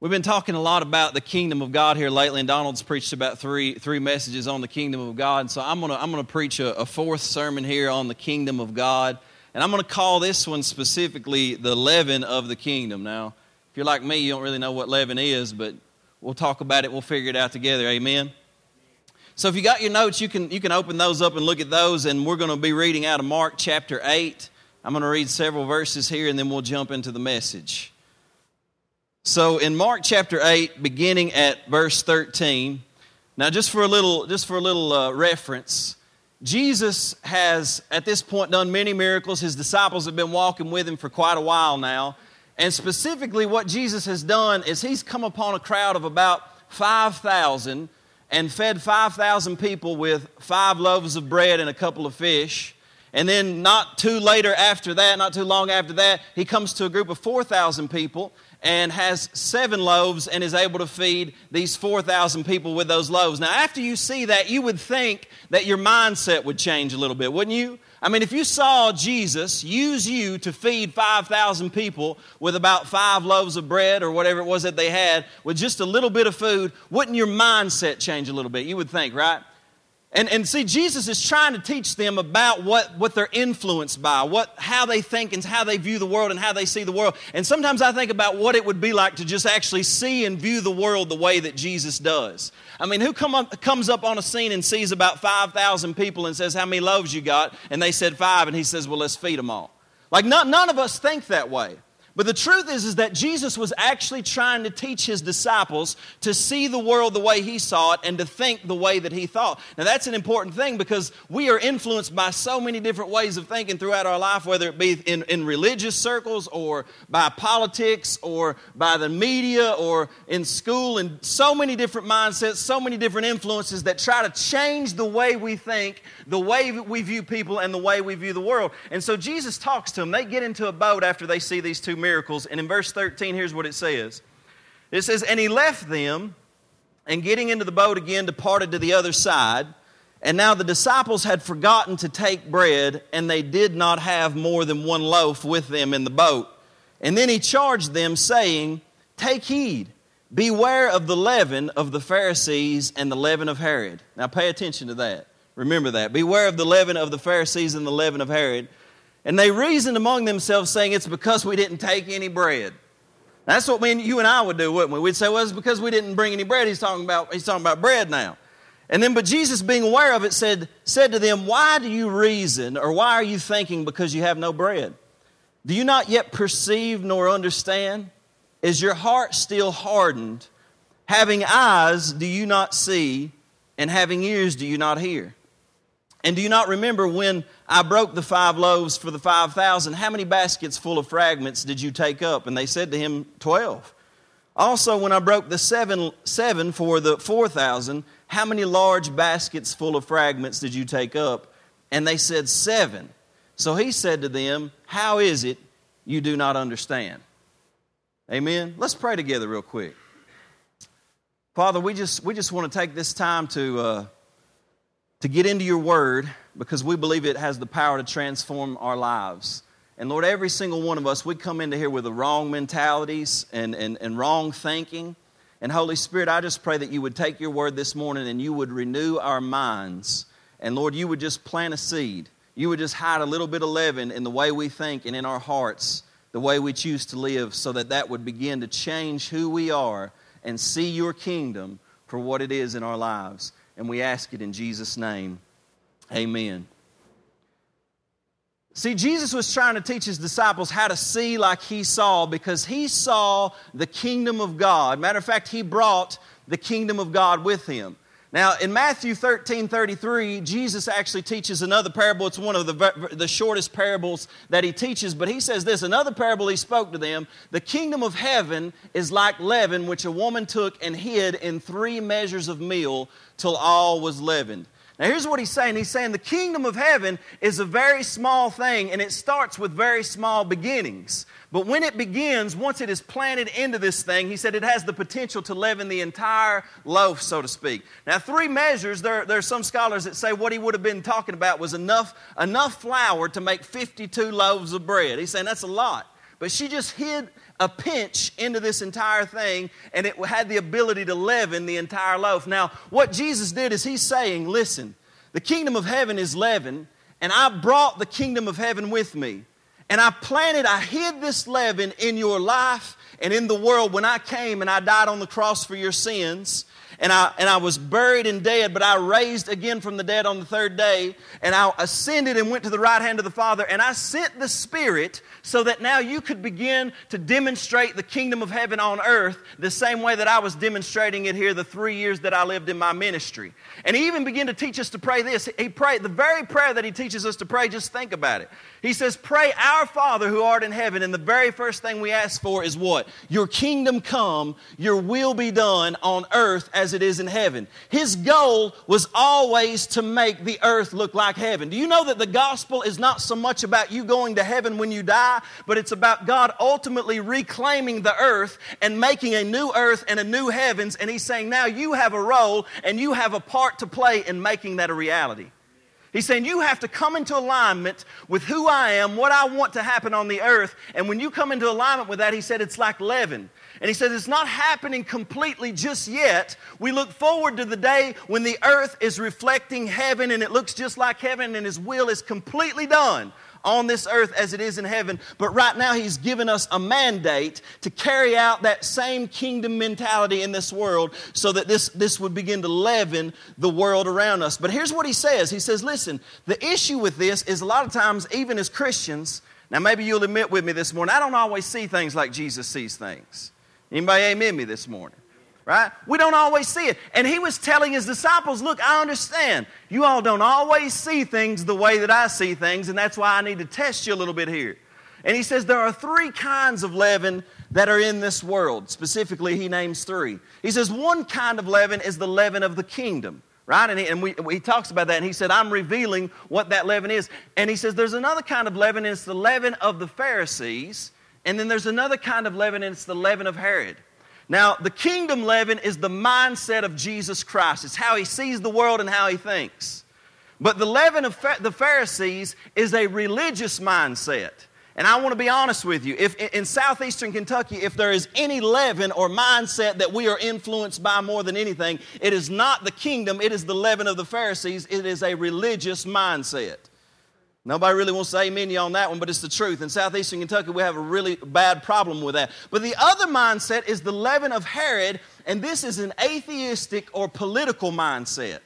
We've been talking a lot about the kingdom of God here lately, and Donald's preached about three, three messages on the kingdom of God. And so I'm going to I'm gonna preach a, a fourth sermon here on the kingdom of God. And I'm going to call this one specifically the leaven of the kingdom. Now, if you're like me, you don't really know what leaven is, but we'll talk about it. We'll figure it out together. Amen. So if you got your notes, you can, you can open those up and look at those. And we're going to be reading out of Mark chapter 8. I'm going to read several verses here, and then we'll jump into the message. So in Mark chapter 8, beginning at verse 13, now just for a little, just for a little uh, reference, Jesus has at this point done many miracles. His disciples have been walking with him for quite a while now. And specifically, what Jesus has done is he's come upon a crowd of about 5,000 and fed 5,000 people with five loaves of bread and a couple of fish. And then, not too later after that, not too long after that, he comes to a group of 4,000 people and has seven loaves and is able to feed these 4,000 people with those loaves. Now, after you see that, you would think that your mindset would change a little bit, wouldn't you? I mean, if you saw Jesus use you to feed 5,000 people with about five loaves of bread or whatever it was that they had, with just a little bit of food, wouldn't your mindset change a little bit? You would think, right? And, and see, Jesus is trying to teach them about what, what they're influenced by, what, how they think and how they view the world and how they see the world. And sometimes I think about what it would be like to just actually see and view the world the way that Jesus does. I mean, who come up, comes up on a scene and sees about 5,000 people and says, How many loaves you got? And they said five, and he says, Well, let's feed them all. Like, none, none of us think that way. But the truth is, is that Jesus was actually trying to teach his disciples to see the world the way he saw it and to think the way that he thought. Now, that's an important thing because we are influenced by so many different ways of thinking throughout our life, whether it be in, in religious circles or by politics or by the media or in school, and so many different mindsets, so many different influences that try to change the way we think, the way we view people, and the way we view the world. And so Jesus talks to them. They get into a boat after they see these two miracles. And in verse 13, here's what it says It says, And he left them, and getting into the boat again, departed to the other side. And now the disciples had forgotten to take bread, and they did not have more than one loaf with them in the boat. And then he charged them, saying, Take heed, beware of the leaven of the Pharisees and the leaven of Herod. Now pay attention to that. Remember that. Beware of the leaven of the Pharisees and the leaven of Herod. And they reasoned among themselves, saying, It's because we didn't take any bread. That's what me you and I would do, wouldn't we? We'd say, Well, it's because we didn't bring any bread. He's talking about, he's talking about bread now. And then, but Jesus, being aware of it, said, said to them, Why do you reason, or why are you thinking because you have no bread? Do you not yet perceive nor understand? Is your heart still hardened? Having eyes, do you not see? And having ears, do you not hear? And do you not remember when I broke the five loaves for the 5,000? How many baskets full of fragments did you take up? And they said to him, 12. Also, when I broke the seven, seven for the 4,000, how many large baskets full of fragments did you take up? And they said, Seven. So he said to them, How is it you do not understand? Amen. Let's pray together, real quick. Father, we just, we just want to take this time to. Uh, to get into your word because we believe it has the power to transform our lives. And Lord, every single one of us, we come into here with the wrong mentalities and, and, and wrong thinking. And Holy Spirit, I just pray that you would take your word this morning and you would renew our minds. And Lord, you would just plant a seed. You would just hide a little bit of leaven in the way we think and in our hearts, the way we choose to live, so that that would begin to change who we are and see your kingdom for what it is in our lives. And we ask it in Jesus' name. Amen. See, Jesus was trying to teach his disciples how to see like he saw because he saw the kingdom of God. Matter of fact, he brought the kingdom of God with him. Now, in Matthew 13 33, Jesus actually teaches another parable. It's one of the, the shortest parables that he teaches, but he says this another parable he spoke to them The kingdom of heaven is like leaven, which a woman took and hid in three measures of meal till all was leavened. Now, here's what he's saying. He's saying the kingdom of heaven is a very small thing, and it starts with very small beginnings. But when it begins, once it is planted into this thing, he said it has the potential to leaven the entire loaf, so to speak. Now, three measures, there, there are some scholars that say what he would have been talking about was enough, enough flour to make 52 loaves of bread. He's saying that's a lot. But she just hid a pinch into this entire thing, and it had the ability to leaven the entire loaf. Now, what Jesus did is he's saying, listen, the kingdom of heaven is leaven, and I brought the kingdom of heaven with me. And I planted, I hid this leaven in your life and in the world when I came and I died on the cross for your sins and I, and I was buried and dead, but I raised again from the dead on the third day, and I ascended and went to the right hand of the Father, and I sent the Spirit so that now you could begin to demonstrate the kingdom of heaven on earth the same way that I was demonstrating it here the three years that I lived in my ministry. And he even began to teach us to pray this. He prayed the very prayer that he teaches us to pray, just think about it. He says, Pray, Our Father who art in heaven, and the very first thing we ask for is what? Your kingdom come, your will be done on earth as as it is in heaven. His goal was always to make the earth look like heaven. Do you know that the gospel is not so much about you going to heaven when you die, but it's about God ultimately reclaiming the earth and making a new earth and a new heavens? And He's saying, now you have a role and you have a part to play in making that a reality. He's saying you have to come into alignment with who I am, what I want to happen on the earth. And when you come into alignment with that, he said it's like leaven. And he says it's not happening completely just yet. We look forward to the day when the earth is reflecting heaven and it looks just like heaven and his will is completely done on this earth as it is in heaven. But right now, He's given us a mandate to carry out that same kingdom mentality in this world so that this, this would begin to leaven the world around us. But here's what He says He says, listen, the issue with this is a lot of times, even as Christians, now maybe you'll admit with me this morning, I don't always see things like Jesus sees things. Anybody amen me this morning? right? We don't always see it. And he was telling his disciples, Look, I understand. You all don't always see things the way that I see things, and that's why I need to test you a little bit here. And he says there are three kinds of leaven that are in this world. Specifically, he names three. He says one kind of leaven is the leaven of the kingdom. Right? And, he, and we, he talks about that, and he said, I'm revealing what that leaven is. And he says, There's another kind of leaven, and it's the leaven of the Pharisees. And then there's another kind of leaven, and it's the leaven of Herod. Now, the kingdom leaven is the mindset of Jesus Christ. It's how he sees the world and how he thinks. But the leaven of the Pharisees is a religious mindset. And I want to be honest with you. If in southeastern Kentucky, if there is any leaven or mindset that we are influenced by more than anything, it is not the kingdom, it is the leaven of the Pharisees. It is a religious mindset. Nobody really wants to amen you on that one, but it's the truth. In southeastern Kentucky, we have a really bad problem with that. But the other mindset is the leaven of Herod, and this is an atheistic or political mindset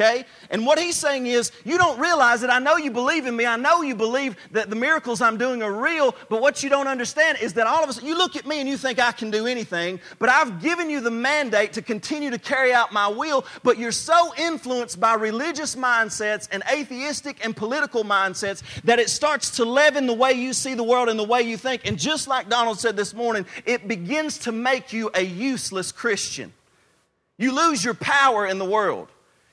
okay? And what he's saying is, you don't realize that I know you believe in me. I know you believe that the miracles I'm doing are real, but what you don't understand is that all of us, you look at me and you think I can do anything, but I've given you the mandate to continue to carry out my will, but you're so influenced by religious mindsets and atheistic and political mindsets that it starts to leaven the way you see the world and the way you think. And just like Donald said this morning, it begins to make you a useless Christian. You lose your power in the world.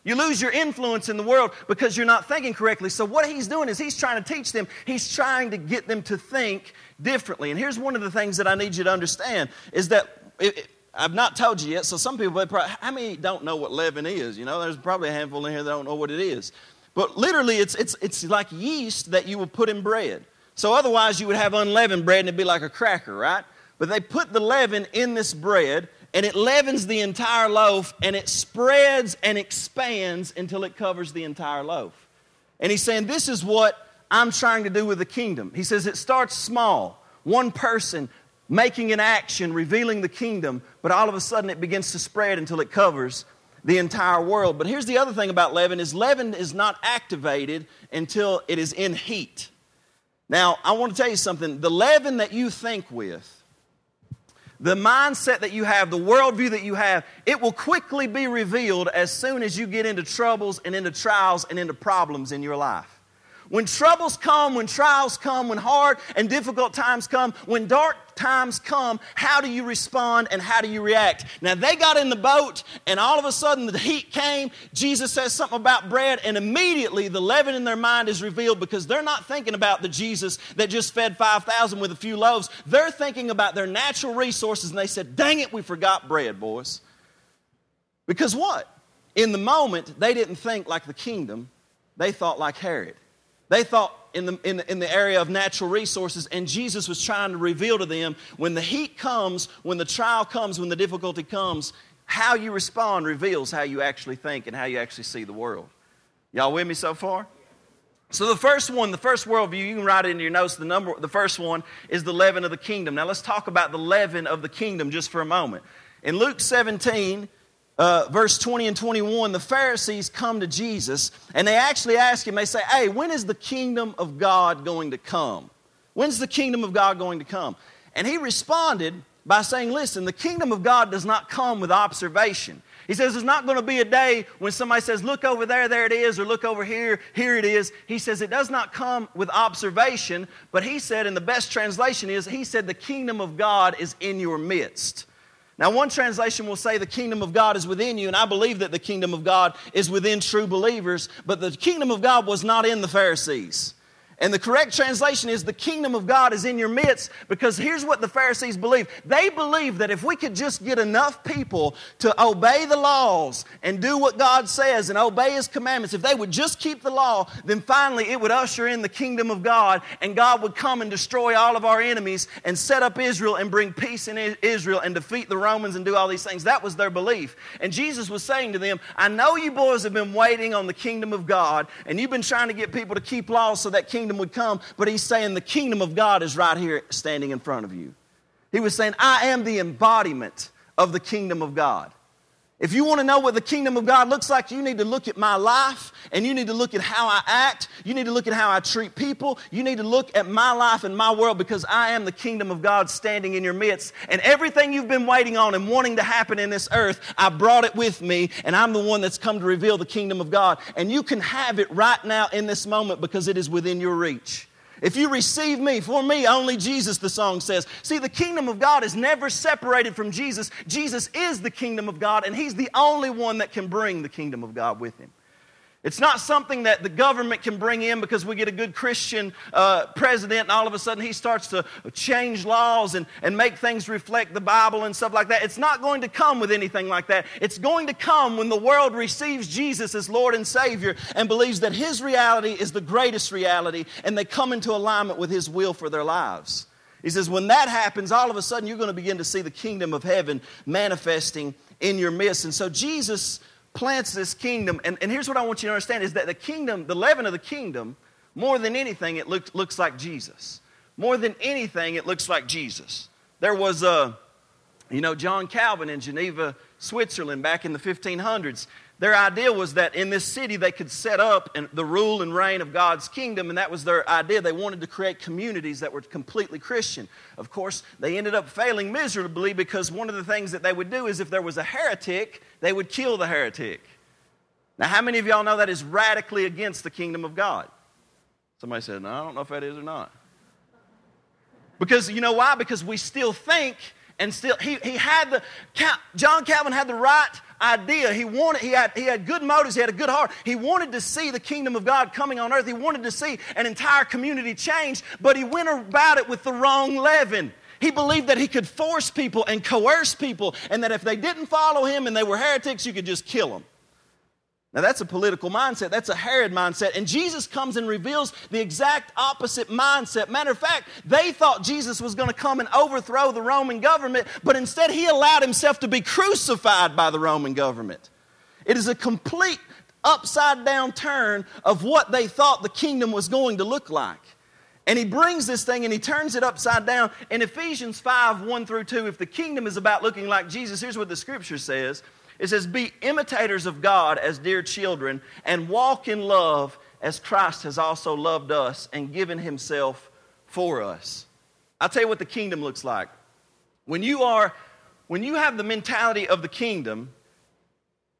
You lose your influence in the world because you're not thinking correctly. So, what he's doing is he's trying to teach them, he's trying to get them to think differently. And here's one of the things that I need you to understand is that it, it, I've not told you yet, so some people, probably, how many don't know what leaven is? You know, there's probably a handful in here that don't know what it is. But literally, it's, it's, it's like yeast that you will put in bread. So, otherwise, you would have unleavened bread and it'd be like a cracker, right? But they put the leaven in this bread and it leavens the entire loaf and it spreads and expands until it covers the entire loaf. And he's saying, This is what I'm trying to do with the kingdom. He says it starts small, one person making an action, revealing the kingdom, but all of a sudden it begins to spread until it covers the entire world. But here's the other thing about leaven is leaven is not activated until it is in heat. Now, I want to tell you something. The leaven that you think with the mindset that you have, the worldview that you have, it will quickly be revealed as soon as you get into troubles and into trials and into problems in your life. When troubles come, when trials come, when hard and difficult times come, when dark times come, how do you respond and how do you react? Now, they got in the boat, and all of a sudden the heat came. Jesus says something about bread, and immediately the leaven in their mind is revealed because they're not thinking about the Jesus that just fed 5,000 with a few loaves. They're thinking about their natural resources, and they said, Dang it, we forgot bread, boys. Because what? In the moment, they didn't think like the kingdom, they thought like Herod. They thought in the, in, in the area of natural resources, and Jesus was trying to reveal to them when the heat comes, when the trial comes, when the difficulty comes, how you respond reveals how you actually think and how you actually see the world. Y'all with me so far? So the first one, the first worldview, you can write it in your notes. The number, the first one is the leaven of the kingdom. Now let's talk about the leaven of the kingdom just for a moment. In Luke 17, uh, verse 20 and 21, the Pharisees come to Jesus and they actually ask him, they say, Hey, when is the kingdom of God going to come? When's the kingdom of God going to come? And he responded by saying, Listen, the kingdom of God does not come with observation. He says there's not going to be a day when somebody says, Look over there, there it is, or look over here, here it is. He says it does not come with observation, but he said, and the best translation is, He said, the kingdom of God is in your midst. Now, one translation will say the kingdom of God is within you, and I believe that the kingdom of God is within true believers, but the kingdom of God was not in the Pharisees. And the correct translation is the kingdom of God is in your midst because here's what the Pharisees believe. They believe that if we could just get enough people to obey the laws and do what God says and obey His commandments, if they would just keep the law, then finally it would usher in the kingdom of God and God would come and destroy all of our enemies and set up Israel and bring peace in Israel and defeat the Romans and do all these things. That was their belief. And Jesus was saying to them, I know you boys have been waiting on the kingdom of God and you've been trying to get people to keep laws so that kingdom kingdom would come, but he's saying the kingdom of God is right here standing in front of you. He was saying, I am the embodiment of the kingdom of God. If you want to know what the kingdom of God looks like, you need to look at my life and you need to look at how I act. You need to look at how I treat people. You need to look at my life and my world because I am the kingdom of God standing in your midst. And everything you've been waiting on and wanting to happen in this earth, I brought it with me and I'm the one that's come to reveal the kingdom of God. And you can have it right now in this moment because it is within your reach. If you receive me, for me, only Jesus, the song says. See, the kingdom of God is never separated from Jesus. Jesus is the kingdom of God, and He's the only one that can bring the kingdom of God with Him. It's not something that the government can bring in because we get a good Christian uh, president and all of a sudden he starts to change laws and, and make things reflect the Bible and stuff like that. It's not going to come with anything like that. It's going to come when the world receives Jesus as Lord and Savior and believes that His reality is the greatest reality and they come into alignment with His will for their lives. He says, when that happens, all of a sudden you're going to begin to see the kingdom of heaven manifesting in your midst. And so Jesus plants this kingdom. And, and here's what I want you to understand is that the kingdom, the leaven of the kingdom, more than anything, it look, looks like Jesus. More than anything, it looks like Jesus. There was a, you know, John Calvin in Geneva, Switzerland, back in the 1500s. Their idea was that in this city they could set up and the rule and reign of God's kingdom, and that was their idea. They wanted to create communities that were completely Christian. Of course, they ended up failing miserably because one of the things that they would do is if there was a heretic, they would kill the heretic. Now, how many of y'all know that is radically against the kingdom of God? Somebody said, No, I don't know if that is or not. Because you know why? Because we still think and still, he, he had the, John Calvin had the right idea. He wanted, he had, he had good motives, he had a good heart. He wanted to see the kingdom of God coming on earth. He wanted to see an entire community change, but he went about it with the wrong leaven. He believed that he could force people and coerce people, and that if they didn't follow him and they were heretics, you could just kill them. Now, that's a political mindset. That's a Herod mindset. And Jesus comes and reveals the exact opposite mindset. Matter of fact, they thought Jesus was going to come and overthrow the Roman government, but instead, he allowed himself to be crucified by the Roman government. It is a complete upside down turn of what they thought the kingdom was going to look like. And he brings this thing and he turns it upside down. In Ephesians 5 1 through 2, if the kingdom is about looking like Jesus, here's what the scripture says it says, Be imitators of God as dear children, and walk in love as Christ has also loved us and given himself for us. I'll tell you what the kingdom looks like. When you are, when you have the mentality of the kingdom,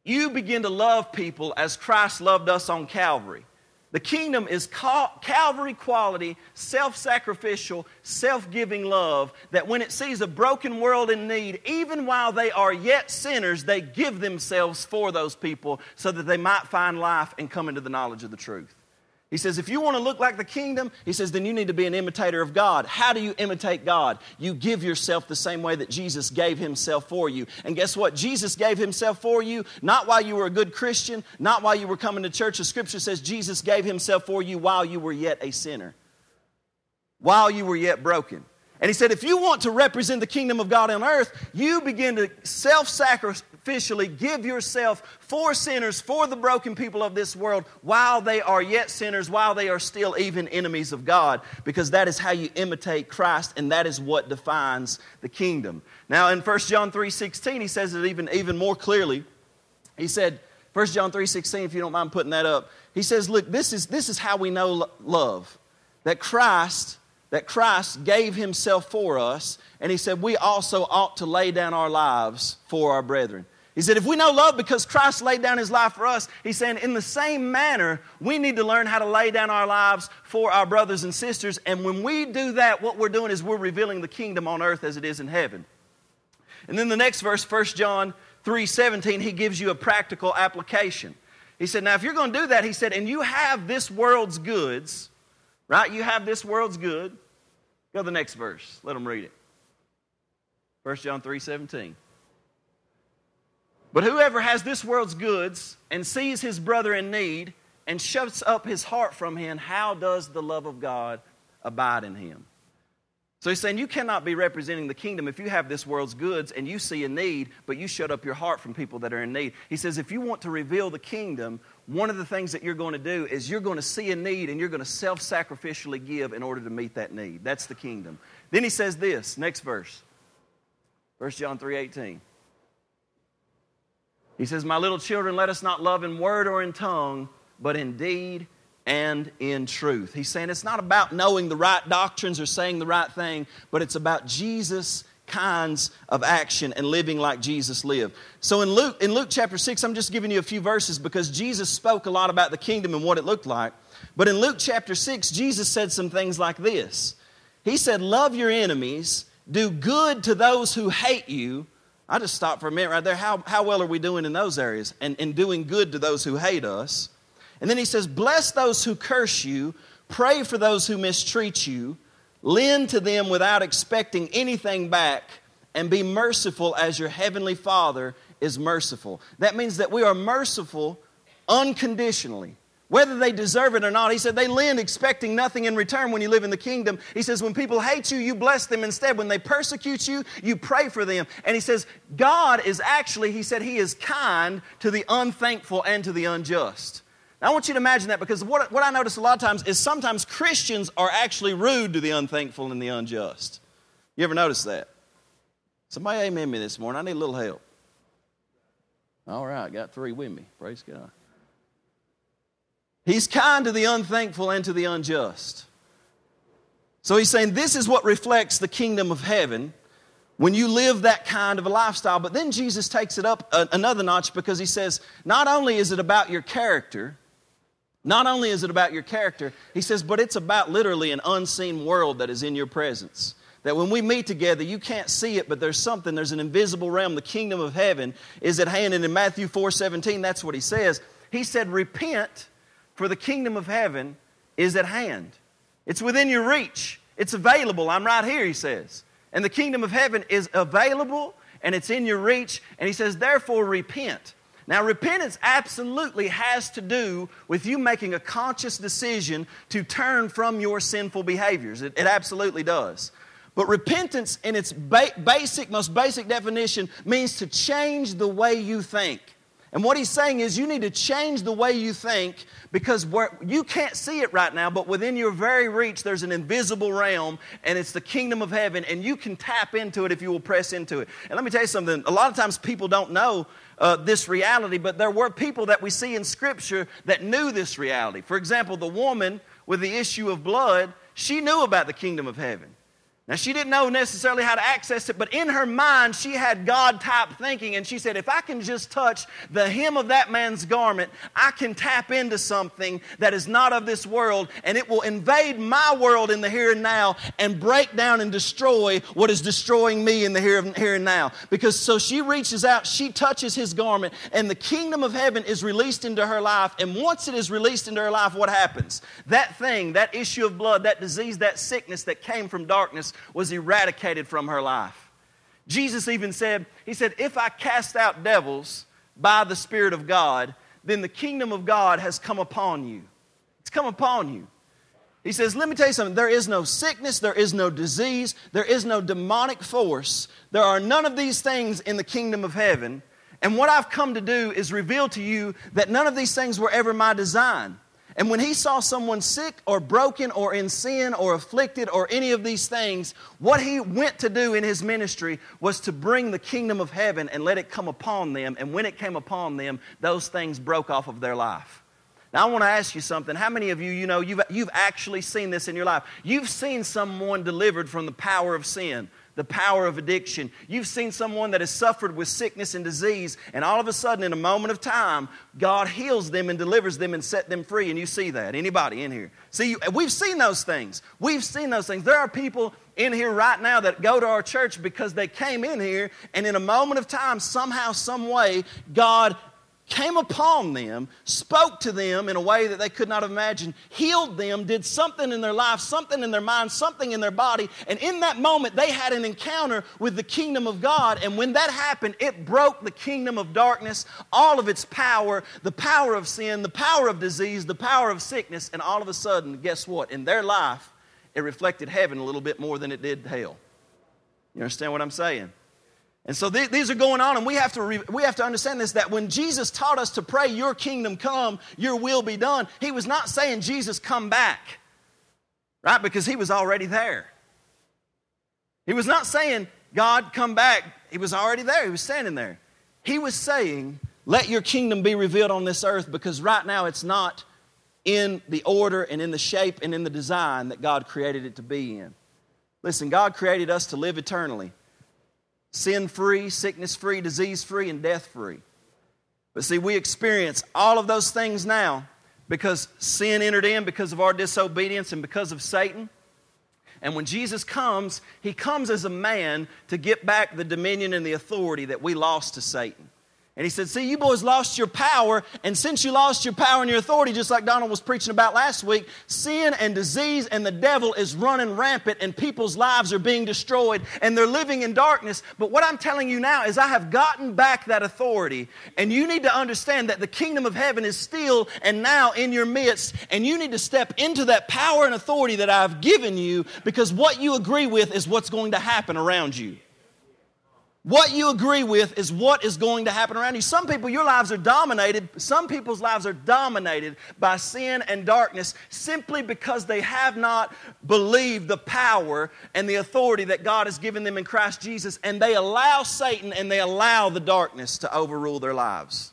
you begin to love people as Christ loved us on Calvary. The kingdom is Calvary quality, self sacrificial, self giving love that when it sees a broken world in need, even while they are yet sinners, they give themselves for those people so that they might find life and come into the knowledge of the truth. He says, if you want to look like the kingdom, he says, then you need to be an imitator of God. How do you imitate God? You give yourself the same way that Jesus gave himself for you. And guess what? Jesus gave himself for you not while you were a good Christian, not while you were coming to church. The scripture says Jesus gave himself for you while you were yet a sinner, while you were yet broken. And he said, if you want to represent the kingdom of God on earth, you begin to self sacrificially give yourself for sinners, for the broken people of this world, while they are yet sinners, while they are still even enemies of God, because that is how you imitate Christ, and that is what defines the kingdom. Now, in 1 John 3 16, he says it even, even more clearly. He said, 1 John 3 16, if you don't mind putting that up, he says, Look, this is, this is how we know love. That Christ that Christ gave himself for us, and he said we also ought to lay down our lives for our brethren. He said, if we know love because Christ laid down his life for us, he's saying, in the same manner, we need to learn how to lay down our lives for our brothers and sisters. And when we do that, what we're doing is we're revealing the kingdom on earth as it is in heaven. And then the next verse, 1 John 3 17, he gives you a practical application. He said, Now, if you're going to do that, he said, and you have this world's goods, Right? You have this world's good. Go to the next verse. Let them read it. 1 John 3 17. But whoever has this world's goods and sees his brother in need and shuts up his heart from him, how does the love of God abide in him? So he's saying you cannot be representing the kingdom if you have this world's goods and you see a need, but you shut up your heart from people that are in need. He says if you want to reveal the kingdom, one of the things that you're going to do is you're going to see a need and you're going to self sacrificially give in order to meet that need. That's the kingdom. Then he says this, next verse. 1 John 3 18. He says, My little children, let us not love in word or in tongue, but in deed and in truth. He's saying it's not about knowing the right doctrines or saying the right thing, but it's about Jesus kinds of action and living like Jesus lived. So in Luke in Luke chapter 6 I'm just giving you a few verses because Jesus spoke a lot about the kingdom and what it looked like. But in Luke chapter 6 Jesus said some things like this. He said love your enemies, do good to those who hate you. I just stopped for a minute right there. How, how well are we doing in those areas? And, and doing good to those who hate us. And then he says, Bless those who curse you, pray for those who mistreat you, lend to them without expecting anything back, and be merciful as your heavenly Father is merciful. That means that we are merciful unconditionally. Whether they deserve it or not, he said they lend expecting nothing in return when you live in the kingdom. He says, when people hate you, you bless them instead. When they persecute you, you pray for them. And he says, God is actually, he said, he is kind to the unthankful and to the unjust. Now, I want you to imagine that because what, what I notice a lot of times is sometimes Christians are actually rude to the unthankful and the unjust. You ever notice that? Somebody amen me this morning. I need a little help. All right, got three with me. Praise God. He's kind to the unthankful and to the unjust. So he's saying this is what reflects the kingdom of heaven when you live that kind of a lifestyle. But then Jesus takes it up another notch because he says, not only is it about your character, not only is it about your character, he says, but it's about literally an unseen world that is in your presence. That when we meet together, you can't see it, but there's something, there's an invisible realm. The kingdom of heaven is at hand. And in Matthew 4 17, that's what he says. He said, Repent, for the kingdom of heaven is at hand. It's within your reach, it's available. I'm right here, he says. And the kingdom of heaven is available and it's in your reach. And he says, Therefore, repent. Now, repentance absolutely has to do with you making a conscious decision to turn from your sinful behaviors. It, it absolutely does. But repentance, in its ba- basic, most basic definition, means to change the way you think. And what he's saying is you need to change the way you think because you can't see it right now, but within your very reach, there's an invisible realm, and it's the kingdom of heaven, and you can tap into it if you will press into it. And let me tell you something a lot of times people don't know uh, this reality, but there were people that we see in Scripture that knew this reality. For example, the woman with the issue of blood, she knew about the kingdom of heaven. Now, she didn't know necessarily how to access it, but in her mind, she had God type thinking, and she said, If I can just touch the hem of that man's garment, I can tap into something that is not of this world, and it will invade my world in the here and now and break down and destroy what is destroying me in the here, here and now. Because so she reaches out, she touches his garment, and the kingdom of heaven is released into her life. And once it is released into her life, what happens? That thing, that issue of blood, that disease, that sickness that came from darkness, was eradicated from her life. Jesus even said, He said, If I cast out devils by the Spirit of God, then the kingdom of God has come upon you. It's come upon you. He says, Let me tell you something. There is no sickness, there is no disease, there is no demonic force. There are none of these things in the kingdom of heaven. And what I've come to do is reveal to you that none of these things were ever my design. And when he saw someone sick or broken or in sin or afflicted or any of these things, what he went to do in his ministry was to bring the kingdom of heaven and let it come upon them. And when it came upon them, those things broke off of their life. Now, I want to ask you something. How many of you, you know, you've, you've actually seen this in your life? You've seen someone delivered from the power of sin the power of addiction. You've seen someone that has suffered with sickness and disease, and all of a sudden, in a moment of time, God heals them and delivers them and set them free. And you see that. Anybody in here? See, we've seen those things. We've seen those things. There are people in here right now that go to our church because they came in here, and in a moment of time, somehow, some way, God came upon them, spoke to them in a way that they could not have imagined, healed them, did something in their life, something in their mind, something in their body. And in that moment, they had an encounter with the kingdom of God. And when that happened, it broke the kingdom of darkness, all of its power, the power of sin, the power of disease, the power of sickness. And all of a sudden, guess what? In their life, it reflected heaven a little bit more than it did hell. You understand what I'm saying? And so th- these are going on, and we have, to re- we have to understand this that when Jesus taught us to pray, Your kingdom come, Your will be done, He was not saying, Jesus, come back, right? Because He was already there. He was not saying, God, come back. He was already there, He was standing there. He was saying, Let Your kingdom be revealed on this earth because right now it's not in the order and in the shape and in the design that God created it to be in. Listen, God created us to live eternally sin free, sickness free, disease free, and death free. But see, we experience all of those things now because sin entered in because of our disobedience and because of Satan. And when Jesus comes, he comes as a man to get back the dominion and the authority that we lost to Satan. And he said, See, you boys lost your power, and since you lost your power and your authority, just like Donald was preaching about last week, sin and disease and the devil is running rampant, and people's lives are being destroyed, and they're living in darkness. But what I'm telling you now is, I have gotten back that authority, and you need to understand that the kingdom of heaven is still and now in your midst, and you need to step into that power and authority that I've given you because what you agree with is what's going to happen around you. What you agree with is what is going to happen around you. Some people, your lives are dominated, some people's lives are dominated by sin and darkness simply because they have not believed the power and the authority that God has given them in Christ Jesus, and they allow Satan and they allow the darkness to overrule their lives.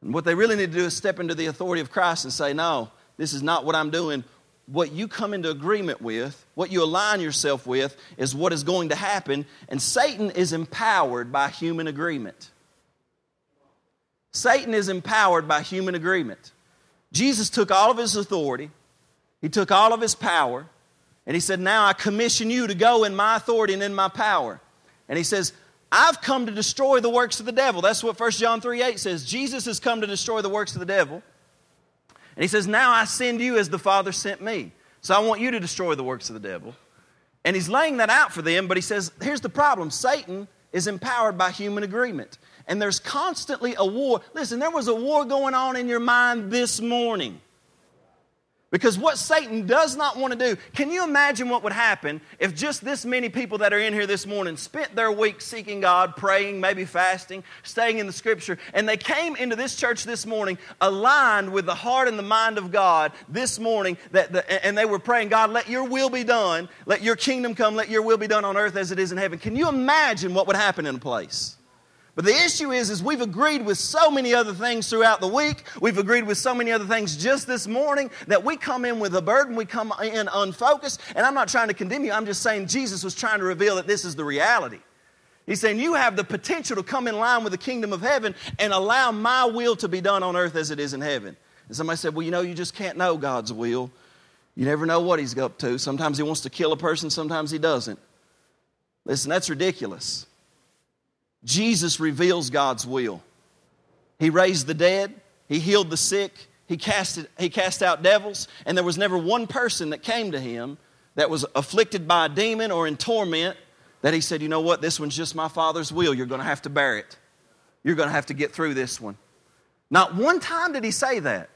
And what they really need to do is step into the authority of Christ and say, No, this is not what I'm doing what you come into agreement with, what you align yourself with, is what is going to happen. And Satan is empowered by human agreement. Satan is empowered by human agreement. Jesus took all of his authority, he took all of his power, and he said, Now I commission you to go in my authority and in my power. And he says, I've come to destroy the works of the devil. That's what 1 John 3 8 says. Jesus has come to destroy the works of the devil. And he says, Now I send you as the Father sent me. So I want you to destroy the works of the devil. And he's laying that out for them, but he says, Here's the problem Satan is empowered by human agreement. And there's constantly a war. Listen, there was a war going on in your mind this morning. Because what Satan does not want to do, can you imagine what would happen if just this many people that are in here this morning spent their week seeking God, praying, maybe fasting, staying in the scripture, and they came into this church this morning aligned with the heart and the mind of God this morning, that the, and they were praying, God, let your will be done, let your kingdom come, let your will be done on earth as it is in heaven. Can you imagine what would happen in a place? But the issue is, is we've agreed with so many other things throughout the week. We've agreed with so many other things just this morning that we come in with a burden. We come in unfocused. And I'm not trying to condemn you. I'm just saying Jesus was trying to reveal that this is the reality. He's saying you have the potential to come in line with the kingdom of heaven and allow my will to be done on earth as it is in heaven. And somebody said, Well, you know, you just can't know God's will. You never know what He's up to. Sometimes He wants to kill a person, sometimes He doesn't. Listen, that's ridiculous. Jesus reveals God's will. He raised the dead, He healed the sick, He cast, he cast out devils, and there was never one person that came to Him that was afflicted by a demon or in torment that He said, You know what? This one's just my Father's will. You're going to have to bear it. You're going to have to get through this one. Not one time did He say that.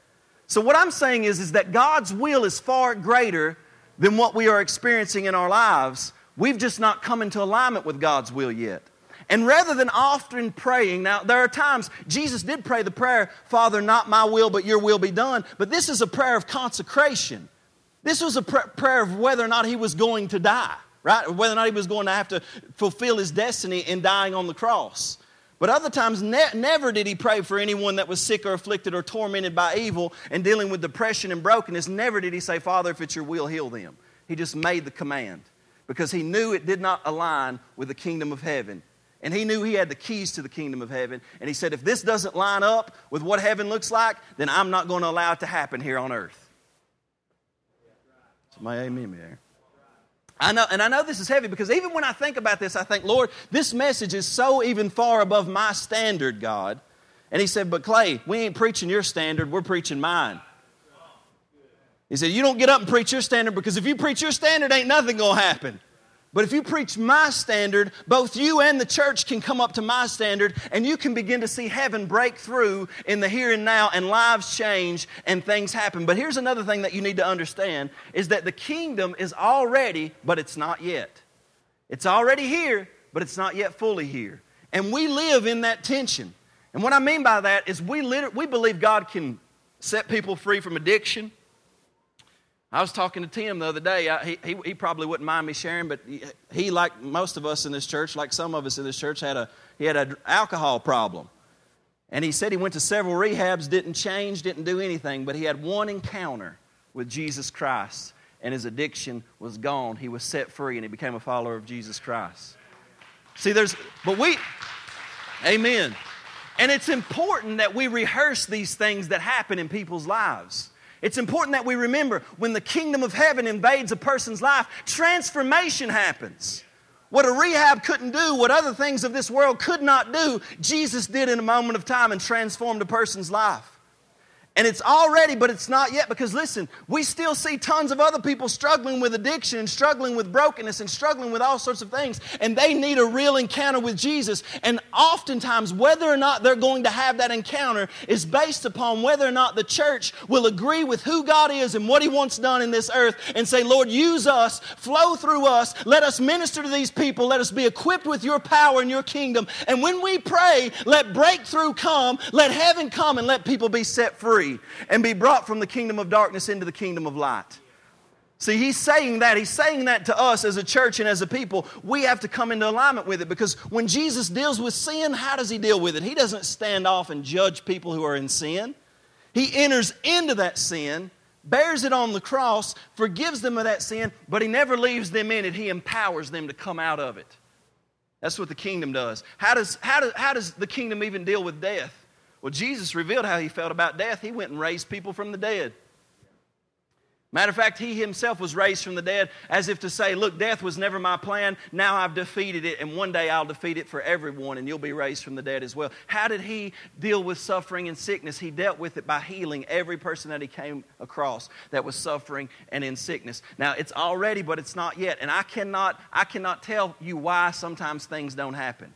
So, what I'm saying is, is that God's will is far greater than what we are experiencing in our lives. We've just not come into alignment with God's will yet. And rather than often praying, now there are times Jesus did pray the prayer, Father, not my will, but your will be done. But this is a prayer of consecration. This was a pr- prayer of whether or not he was going to die, right? Whether or not he was going to have to fulfill his destiny in dying on the cross. But other times, ne- never did he pray for anyone that was sick or afflicted or tormented by evil and dealing with depression and brokenness. Never did he say, Father, if it's your will, heal them. He just made the command because he knew it did not align with the kingdom of heaven. And he knew he had the keys to the kingdom of heaven. And he said, if this doesn't line up with what heaven looks like, then I'm not going to allow it to happen here on earth. My amen there. I know, and I know this is heavy because even when I think about this, I think, Lord, this message is so even far above my standard, God. And he said, But Clay, we ain't preaching your standard, we're preaching mine. He said, You don't get up and preach your standard because if you preach your standard, ain't nothing gonna happen. But if you preach my standard, both you and the church can come up to my standard, and you can begin to see heaven break through in the here and now, and lives change and things happen. But here's another thing that you need to understand is that the kingdom is already, but it's not yet. It's already here, but it's not yet fully here. And we live in that tension. And what I mean by that is we, we believe God can set people free from addiction. I was talking to Tim the other day. I, he, he, probably wouldn't mind me sharing, but he, like most of us in this church, like some of us in this church, had a he had an alcohol problem, and he said he went to several rehabs, didn't change, didn't do anything, but he had one encounter with Jesus Christ, and his addiction was gone. He was set free, and he became a follower of Jesus Christ. See, there's, but we, Amen. And it's important that we rehearse these things that happen in people's lives. It's important that we remember when the kingdom of heaven invades a person's life, transformation happens. What a rehab couldn't do, what other things of this world could not do, Jesus did in a moment of time and transformed a person's life. And it's already, but it's not yet because listen, we still see tons of other people struggling with addiction and struggling with brokenness and struggling with all sorts of things. And they need a real encounter with Jesus. And oftentimes, whether or not they're going to have that encounter is based upon whether or not the church will agree with who God is and what He wants done in this earth and say, Lord, use us, flow through us, let us minister to these people, let us be equipped with your power and your kingdom. And when we pray, let breakthrough come, let heaven come, and let people be set free free and be brought from the kingdom of darkness into the kingdom of light. See, he's saying that. He's saying that to us as a church and as a people. We have to come into alignment with it because when Jesus deals with sin, how does he deal with it? He doesn't stand off and judge people who are in sin. He enters into that sin, bears it on the cross, forgives them of that sin, but he never leaves them in it. He empowers them to come out of it. That's what the kingdom does. How does, how does, how does the kingdom even deal with death? Well, Jesus revealed how he felt about death. He went and raised people from the dead. Matter of fact, he himself was raised from the dead as if to say, Look, death was never my plan. Now I've defeated it, and one day I'll defeat it for everyone, and you'll be raised from the dead as well. How did he deal with suffering and sickness? He dealt with it by healing every person that he came across that was suffering and in sickness. Now, it's already, but it's not yet. And I cannot, I cannot tell you why sometimes things don't happen.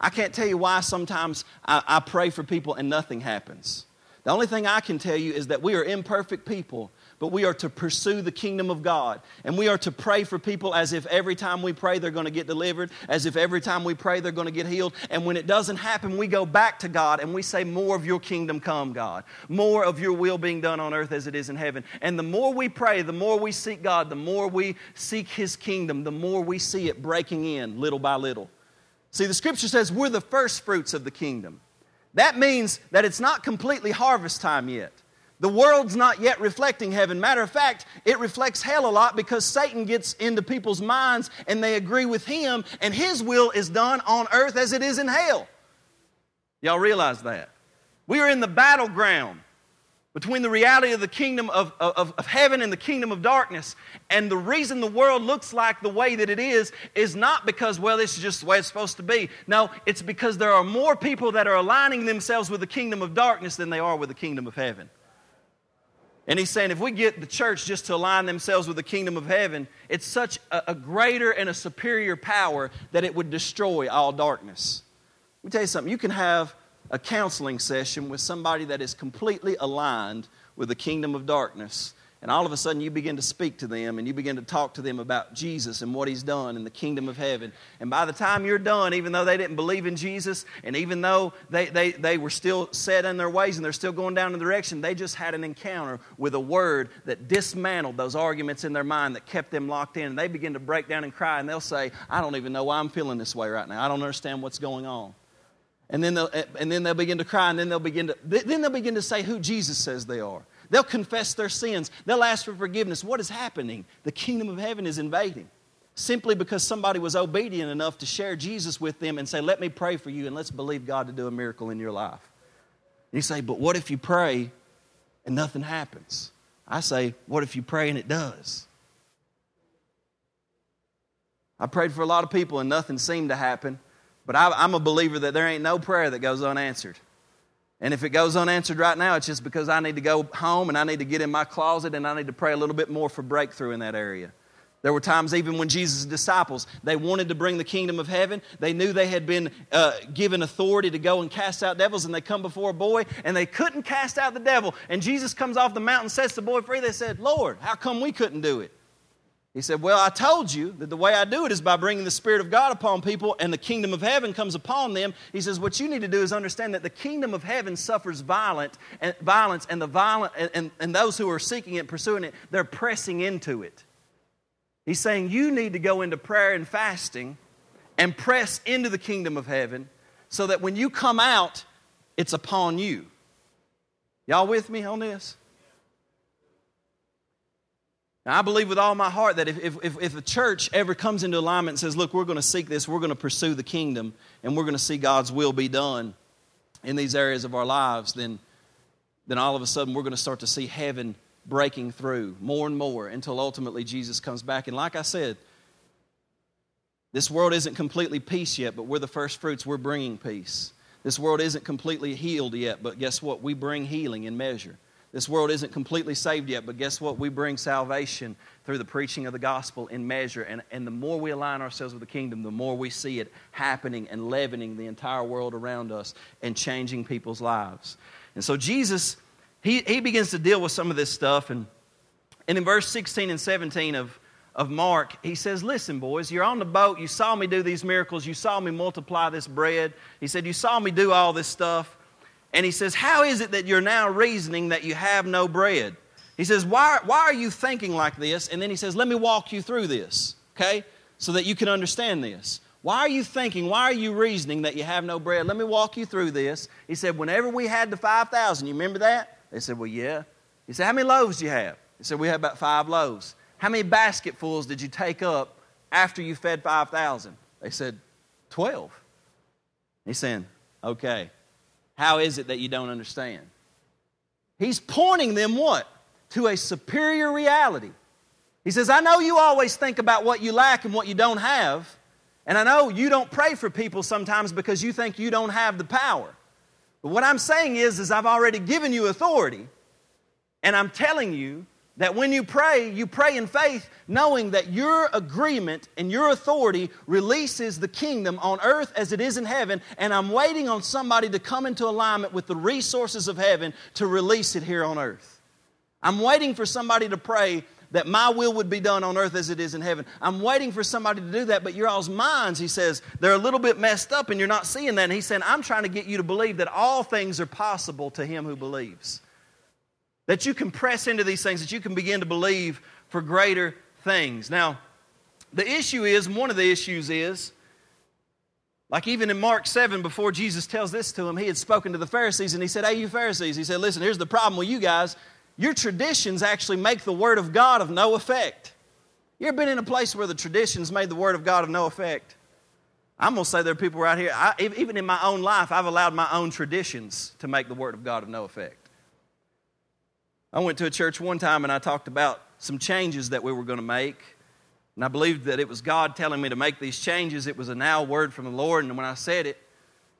I can't tell you why sometimes I, I pray for people and nothing happens. The only thing I can tell you is that we are imperfect people, but we are to pursue the kingdom of God. And we are to pray for people as if every time we pray they're going to get delivered, as if every time we pray they're going to get healed. And when it doesn't happen, we go back to God and we say, More of your kingdom come, God. More of your will being done on earth as it is in heaven. And the more we pray, the more we seek God, the more we seek His kingdom, the more we see it breaking in little by little. See, the scripture says we're the first fruits of the kingdom. That means that it's not completely harvest time yet. The world's not yet reflecting heaven. Matter of fact, it reflects hell a lot because Satan gets into people's minds and they agree with him, and his will is done on earth as it is in hell. Y'all realize that? We are in the battleground between the reality of the kingdom of, of, of, heaven and the kingdom of darkness. And the reason the world looks like the way that it is is not because, well, this is just the way it's supposed to be. No, it's because there are more people that are aligning themselves with the kingdom of darkness than they are with the kingdom of heaven. And he's saying if we get the church just to align themselves with the kingdom of heaven, it's such a, a greater and a superior power that it would destroy all darkness. Let me tell you something. You can have a counseling session with somebody that is completely aligned with the kingdom of darkness. And all of a sudden, you begin to speak to them and you begin to talk to them about Jesus and what He's done in the kingdom of heaven. And by the time you're done, even though they didn't believe in Jesus, and even though they, they, they were still set in their ways and they're still going down the direction, they just had an encounter with a word that dismantled those arguments in their mind that kept them locked in. And they begin to break down and cry, and they'll say, I don't even know why I'm feeling this way right now. I don't understand what's going on and then they'll, and then they'll begin to cry, and then they'll begin to then they'll begin to say who Jesus says they are. They'll confess their sins. They'll ask for forgiveness. What is happening? The kingdom of heaven is invading. Simply because somebody was obedient enough to share Jesus with them and say, Let me pray for you and let's believe God to do a miracle in your life. You say, But what if you pray and nothing happens? I say, What if you pray and it does? I prayed for a lot of people and nothing seemed to happen. But I, am a believer that there ain't no prayer that goes unanswered. And if it goes unanswered right now, it's just because I need to go home and I need to get in my closet and I need to pray a little bit more for breakthrough in that area. There were times even when Jesus' disciples, they wanted to bring the kingdom of heaven. They knew they had been uh, given authority to go and cast out devils, and they come before a boy, and they couldn't cast out the devil. And Jesus comes off the mountain, sets the boy free. They said, Lord, how come we couldn't do it? He said, Well, I told you that the way I do it is by bringing the Spirit of God upon people and the kingdom of heaven comes upon them. He says, What you need to do is understand that the kingdom of heaven suffers violent, and, violence, and, the violent, and, and those who are seeking it, pursuing it, they're pressing into it. He's saying, You need to go into prayer and fasting and press into the kingdom of heaven so that when you come out, it's upon you. Y'all with me on this? Now, I believe with all my heart that if, if, if the church ever comes into alignment and says, look, we're going to seek this, we're going to pursue the kingdom, and we're going to see God's will be done in these areas of our lives, then, then all of a sudden we're going to start to see heaven breaking through more and more until ultimately Jesus comes back. And like I said, this world isn't completely peace yet, but we're the first fruits. We're bringing peace. This world isn't completely healed yet, but guess what? We bring healing in measure. This world isn't completely saved yet, but guess what? We bring salvation through the preaching of the gospel in measure. And, and the more we align ourselves with the kingdom, the more we see it happening and leavening the entire world around us and changing people's lives. And so Jesus, he, he begins to deal with some of this stuff. And, and in verse 16 and 17 of, of Mark, he says, Listen, boys, you're on the boat. You saw me do these miracles. You saw me multiply this bread. He said, You saw me do all this stuff. And he says, How is it that you're now reasoning that you have no bread? He says, why, why are you thinking like this? And then he says, Let me walk you through this, okay? So that you can understand this. Why are you thinking, why are you reasoning that you have no bread? Let me walk you through this. He said, Whenever we had the 5,000, you remember that? They said, Well, yeah. He said, How many loaves do you have? He said, We have about five loaves. How many basketfuls did you take up after you fed 5,000? They said, 12. He's saying, Okay. How is it that you don't understand? He's pointing them what? To a superior reality. He says, I know you always think about what you lack and what you don't have. And I know you don't pray for people sometimes because you think you don't have the power. But what I'm saying is, is I've already given you authority. And I'm telling you that when you pray, you pray in faith, knowing that your agreement and your authority releases the kingdom on earth as it is in heaven, and I'm waiting on somebody to come into alignment with the resources of heaven to release it here on earth. I'm waiting for somebody to pray that my will would be done on earth as it is in heaven. I'm waiting for somebody to do that, but your all's minds, he says, they're a little bit messed up and you're not seeing that. And he's saying, I'm trying to get you to believe that all things are possible to him who believes. That you can press into these things, that you can begin to believe for greater things. Now, the issue is, one of the issues is, Like even in Mark 7, before Jesus tells this to him, he had spoken to the Pharisees and he said, Hey, you Pharisees, he said, Listen, here's the problem with you guys. Your traditions actually make the Word of God of no effect. You ever been in a place where the traditions made the Word of God of no effect? I'm going to say there are people right here, I, even in my own life, I've allowed my own traditions to make the Word of God of no effect. I went to a church one time and I talked about some changes that we were going to make. And I believed that it was God telling me to make these changes. It was a now word from the Lord. And when I said it,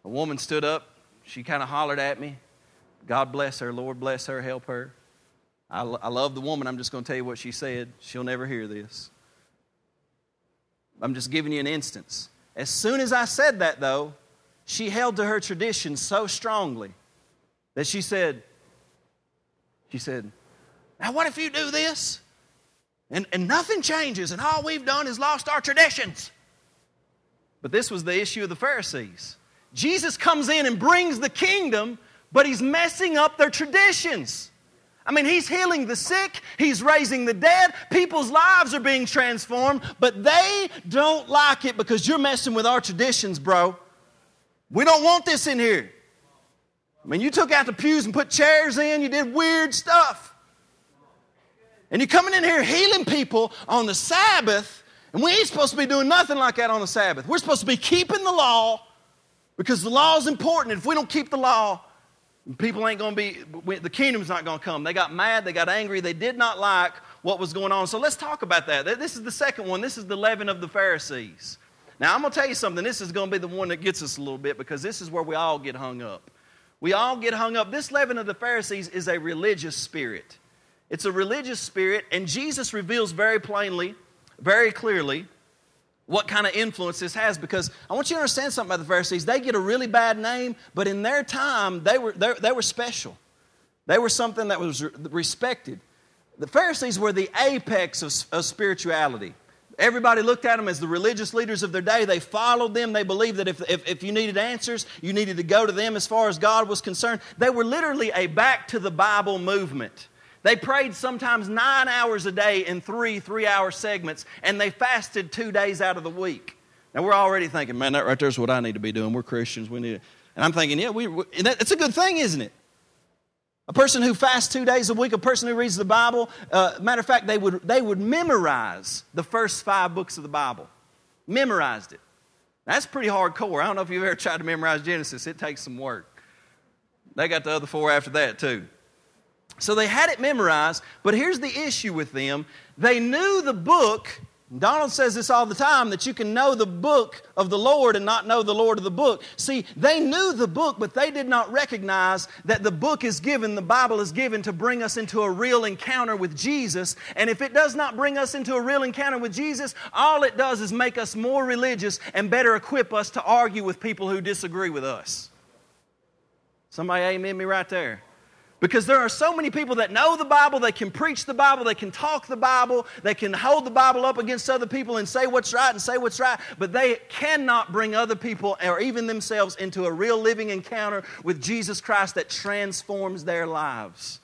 a woman stood up. She kind of hollered at me. God bless her. Lord bless her. Help her. I, I love the woman. I'm just going to tell you what she said. She'll never hear this. I'm just giving you an instance. As soon as I said that, though, she held to her tradition so strongly that she said, she said, Now, what if you do this and, and nothing changes and all we've done is lost our traditions? But this was the issue of the Pharisees. Jesus comes in and brings the kingdom, but he's messing up their traditions. I mean, he's healing the sick, he's raising the dead, people's lives are being transformed, but they don't like it because you're messing with our traditions, bro. We don't want this in here. I mean, you took out the pews and put chairs in, you did weird stuff. And you're coming in here healing people on the Sabbath, and we ain't supposed to be doing nothing like that on the Sabbath. We're supposed to be keeping the law because the law is important. If we don't keep the law, people ain't going to be, the kingdom's not going to come. They got mad, they got angry, they did not like what was going on. So let's talk about that. This is the second one. This is the leaven of the Pharisees. Now, I'm going to tell you something. This is going to be the one that gets us a little bit because this is where we all get hung up. We all get hung up. This leaven of the Pharisees is a religious spirit. It's a religious spirit, and Jesus reveals very plainly, very clearly, what kind of influence this has because I want you to understand something about the Pharisees. They get a really bad name, but in their time, they were, they, they were special. They were something that was respected. The Pharisees were the apex of, of spirituality. Everybody looked at them as the religious leaders of their day. They followed them. They believed that if, if, if, you needed answers, you needed to go to them as far as God was concerned. They were literally a back to the Bible movement. They prayed sometimes nine hours a day in three three hour segments, and they fasted two days out of the week. Now we're already thinking, man, that right there is what I need to be doing. We're Christians. We need it. And I'm thinking, yeah, we, we it's a good thing, isn't it? A person who fasts two days a week, a person who reads the Bible, uh, matter of fact, they would, they would memorize the first five books of the Bible. Memorized it. That's pretty hardcore. I don't know if you've ever tried to memorize Genesis, it takes some work. They got the other four after that, too. So they had it memorized, but here's the issue with them they knew the book Donald says this all the time that you can know the book of the Lord and not know the Lord of the book. See, they knew the book, but they did not recognize that the book is given, the Bible is given to bring us into a real encounter with Jesus. And if it does not bring us into a real encounter with Jesus, all it does is make us more religious and better equip us to argue with people who disagree with us. Somebody amen me right there. Because there are so many people that know the Bible, they can preach the Bible, they can talk the Bible, they can hold the Bible up against other people and say what's right and say what's right, but they cannot bring other people or even themselves into a real living encounter with Jesus Christ that transforms their lives.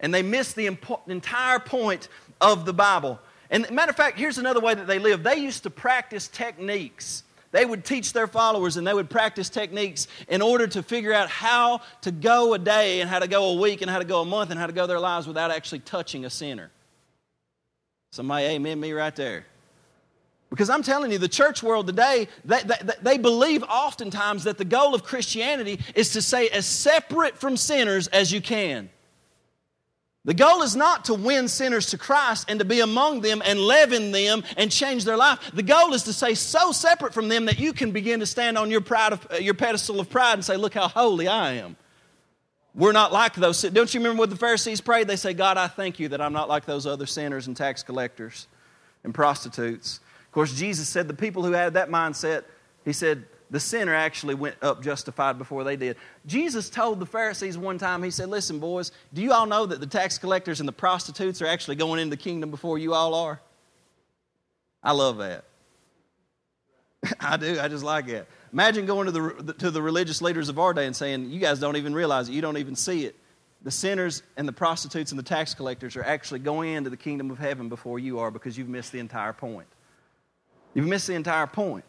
And they miss the entire point of the Bible. And matter of fact, here's another way that they live. They used to practice techniques they would teach their followers and they would practice techniques in order to figure out how to go a day and how to go a week and how to go a month and how to go their lives without actually touching a sinner. Somebody amen me right there. Because I'm telling you, the church world today, they, they, they, believe oftentimes that the goal of Christianity is to stay as separate from sinners as you can. The goal is not to win sinners to Christ and to be among them and leaven them and change their life. The goal is to stay so separate from them that you can begin to stand on your, pride of, uh, your pedestal of pride and say, Look how holy I am. We're not like those. Don't you remember what the Pharisees prayed? They say, God, I thank you that I'm not like those other sinners and tax collectors and prostitutes. Of course, Jesus said the people who had that mindset, He said, the sinner actually went up justified before they did. Jesus told the Pharisees one time, He said, Listen, boys, do you all know that the tax collectors and the prostitutes are actually going into the kingdom before you all are? I love that. I do. I just like it. Imagine going to the, to the religious leaders of our day and saying, You guys don't even realize it. You don't even see it. The sinners and the prostitutes and the tax collectors are actually going into the kingdom of heaven before you are because you've missed the entire point. You've missed the entire point.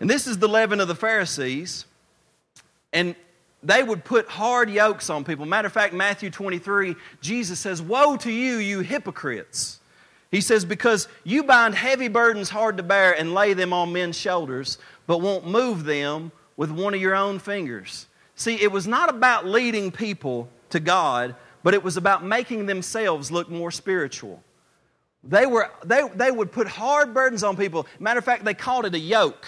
And this is the leaven of the Pharisees. And they would put hard yokes on people. Matter of fact, Matthew 23, Jesus says, Woe to you, you hypocrites! He says, Because you bind heavy burdens hard to bear and lay them on men's shoulders, but won't move them with one of your own fingers. See, it was not about leading people to God, but it was about making themselves look more spiritual. They, were, they, they would put hard burdens on people. Matter of fact, they called it a yoke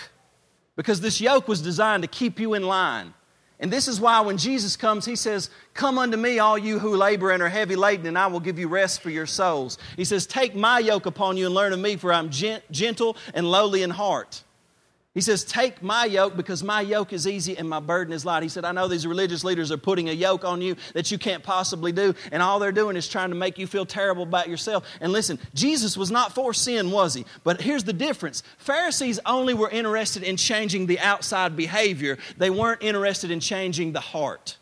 because this yoke was designed to keep you in line. And this is why when Jesus comes, he says, Come unto me, all you who labor and are heavy laden, and I will give you rest for your souls. He says, Take my yoke upon you and learn of me, for I'm gentle and lowly in heart. He says, Take my yoke because my yoke is easy and my burden is light. He said, I know these religious leaders are putting a yoke on you that you can't possibly do, and all they're doing is trying to make you feel terrible about yourself. And listen, Jesus was not for sin, was he? But here's the difference Pharisees only were interested in changing the outside behavior, they weren't interested in changing the heart.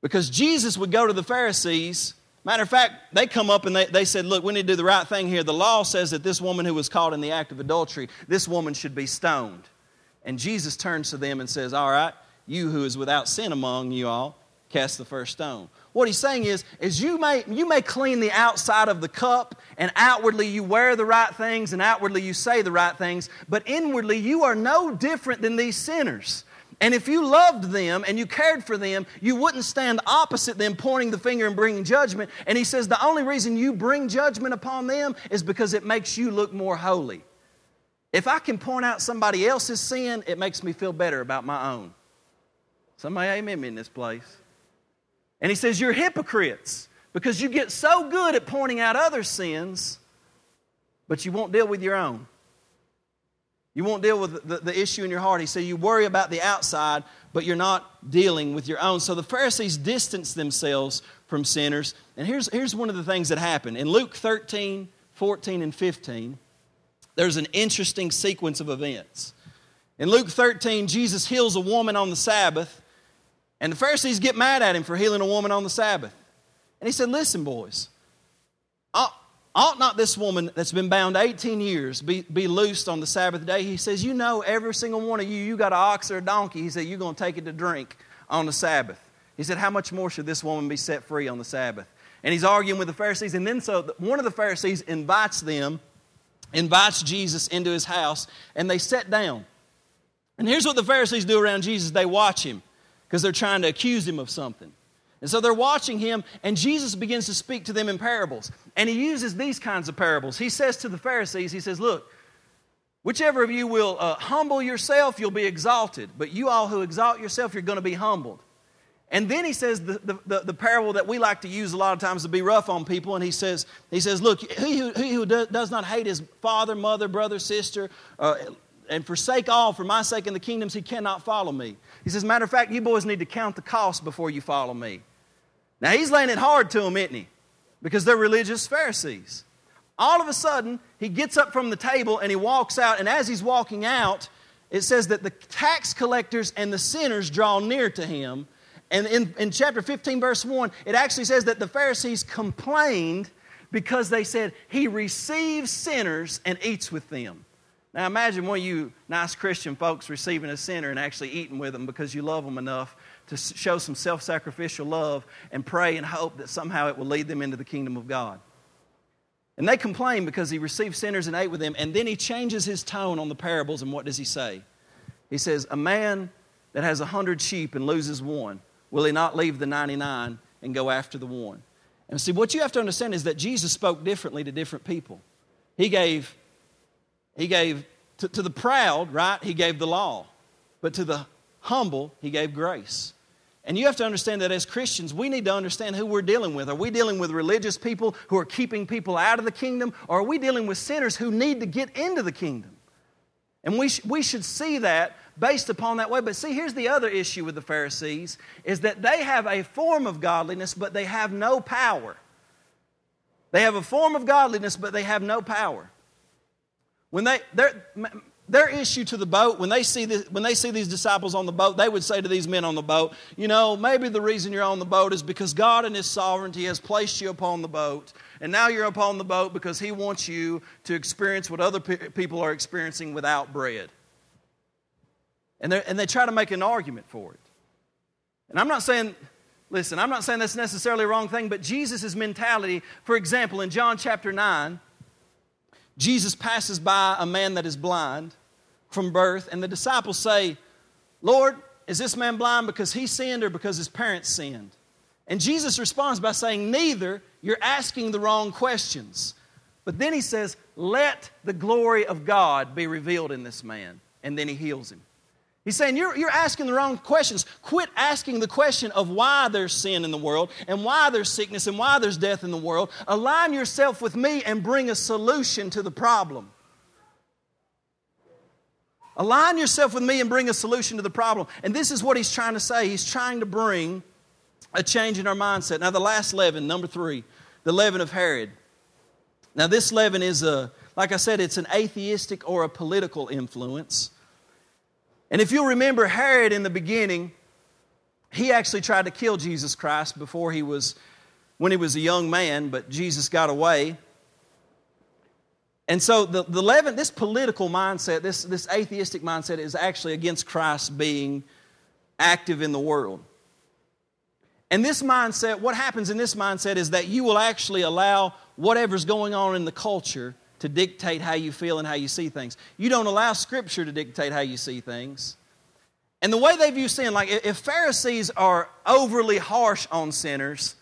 Because Jesus would go to the Pharisees Matter of fact, they come up and they, they said, Look, we need to do the right thing here. The law says that this woman who was caught in the act of adultery, this woman should be stoned. And Jesus turns to them and says, All right, you who is without sin among you all, cast the first stone. What he's saying is, is you may, you may clean the outside of the cup, and outwardly you wear the right things, and outwardly you say the right things, but inwardly you are no different than these sinners. And if you loved them and you cared for them, you wouldn't stand opposite them, pointing the finger and bringing judgment. And he says the only reason you bring judgment upon them is because it makes you look more holy. If I can point out somebody else's sin, it makes me feel better about my own. Somebody amen me in this place. And he says, You're hypocrites because you get so good at pointing out other sins, but you won't deal with your own. You won't deal with the, the, issue in your heart. He said, You worry about the outside, but you're not dealing with your own. So the Pharisees distanced themselves from sinners. And here's, here's one of the things that happened. In Luke 13, 14, and 15, there's an interesting sequence of events. In Luke 13, Jesus heals a woman on the Sabbath, and the Pharisees get mad at him for healing a woman on the Sabbath. And he said, Listen, boys, Ought not this woman that's been bound 18 years be, be loosed on the Sabbath day? He says, You know, every single one of you, you got an ox or a donkey. He said, You're going to take it to drink on the Sabbath. He said, How much more should this woman be set free on the Sabbath? And he's arguing with the Pharisees. And then so one of the Pharisees invites them, invites Jesus into his house, and they sit down. And here's what the Pharisees do around Jesus they watch him because they're trying to accuse him of something. And so they're watching him, and Jesus begins to speak to them in parables. And he uses these kinds of parables. He says to the Pharisees, He says, Look, whichever of you will uh, humble yourself, you'll be exalted. But you all who exalt yourself, you're going to be humbled. And then he says the, the, the, the, parable that we like to use a lot of times to be rough on people. And he says, he says Look, he who, he who does not hate his father, mother, brother, sister, uh, and forsake all for my sake and the kingdoms, he cannot follow me. He says, Matter of fact, you boys need to count the cost before you follow me. Now he's laying it hard to them, isn't he? Because they're religious Pharisees. All of a sudden, he gets up from the table and he walks out, and as he's walking out, it says that the tax collectors and the sinners draw near to him. And in, in chapter 15, verse 1, it actually says that the Pharisees complained because they said, He receives sinners and eats with them. Now imagine one of you nice Christian folks receiving a sinner and actually eating with them because you love them enough to show some self sacrificial love and pray and hope that somehow it will lead them into the kingdom of God. And they complain because he received sinners and ate with them. And then he changes his tone on the parables. And what does he say? He says, A man that has a hundred sheep and loses one, will he not leave the 99 and go after the one? And see, what you have to understand is that Jesus spoke differently to different people. He gave, he gave to, to the proud, right? He gave the law. But to the humble, he gave grace. And you have to understand that as Christians, we need to understand who we're dealing with. Are we dealing with religious people who are keeping people out of the kingdom, or are we dealing with sinners who need to get into the kingdom? And we, sh- we should see that based upon that way. But see, here's the other issue with the Pharisees is that they have a form of godliness, but they have no power. They have a form of godliness, but they have no power. When they, their issue to the boat when they see when they see these disciples on the boat they would say to these men on the boat you know maybe the reason you're on the boat is because god in his sovereignty has placed you upon the boat and now you're upon the boat because he wants you to experience what other pe- people are experiencing without bread And, and they try to make an argument for it. And I'm not saying, listen, I'm not saying that's necessarily a wrong thing, but Jesus' mentality, for example, in John chapter 9, Jesus passes by a man that is blind from birth, and the disciples say, Lord, is this man blind because he sinned or because his parents sinned? And Jesus responds by saying, Neither, you're asking the wrong questions. But then he says, Let the glory of God be revealed in this man. And then he heals him. He's saying, you're, you're asking the wrong questions. Quit asking the question of why there's sin in the world and why there's sickness and why there's death in the world. Align yourself with me and bring a solution to the problem. Align yourself with me and bring a solution to the problem. And this is what he's trying to say. He's trying to bring a change in our mindset. Now, the last leaven, number three, the leaven of Herod. Now, this leaven is a, like I said, it's an atheistic or a political influence. And if you'll remember, Herod in the beginning, he actually tried to kill Jesus Christ before he was, when he was a young man, but Jesus got away. And so the, the leaven, this political mindset, this, this atheistic mindset, is actually against Christ being active in the world. And this mindset, what happens in this mindset is that you will actually allow whatever's going on in the culture to dictate how you feel and how you see things. You don't allow Scripture to dictate how you see things. And the way they view sin, like if Pharisees are overly harsh on sinners,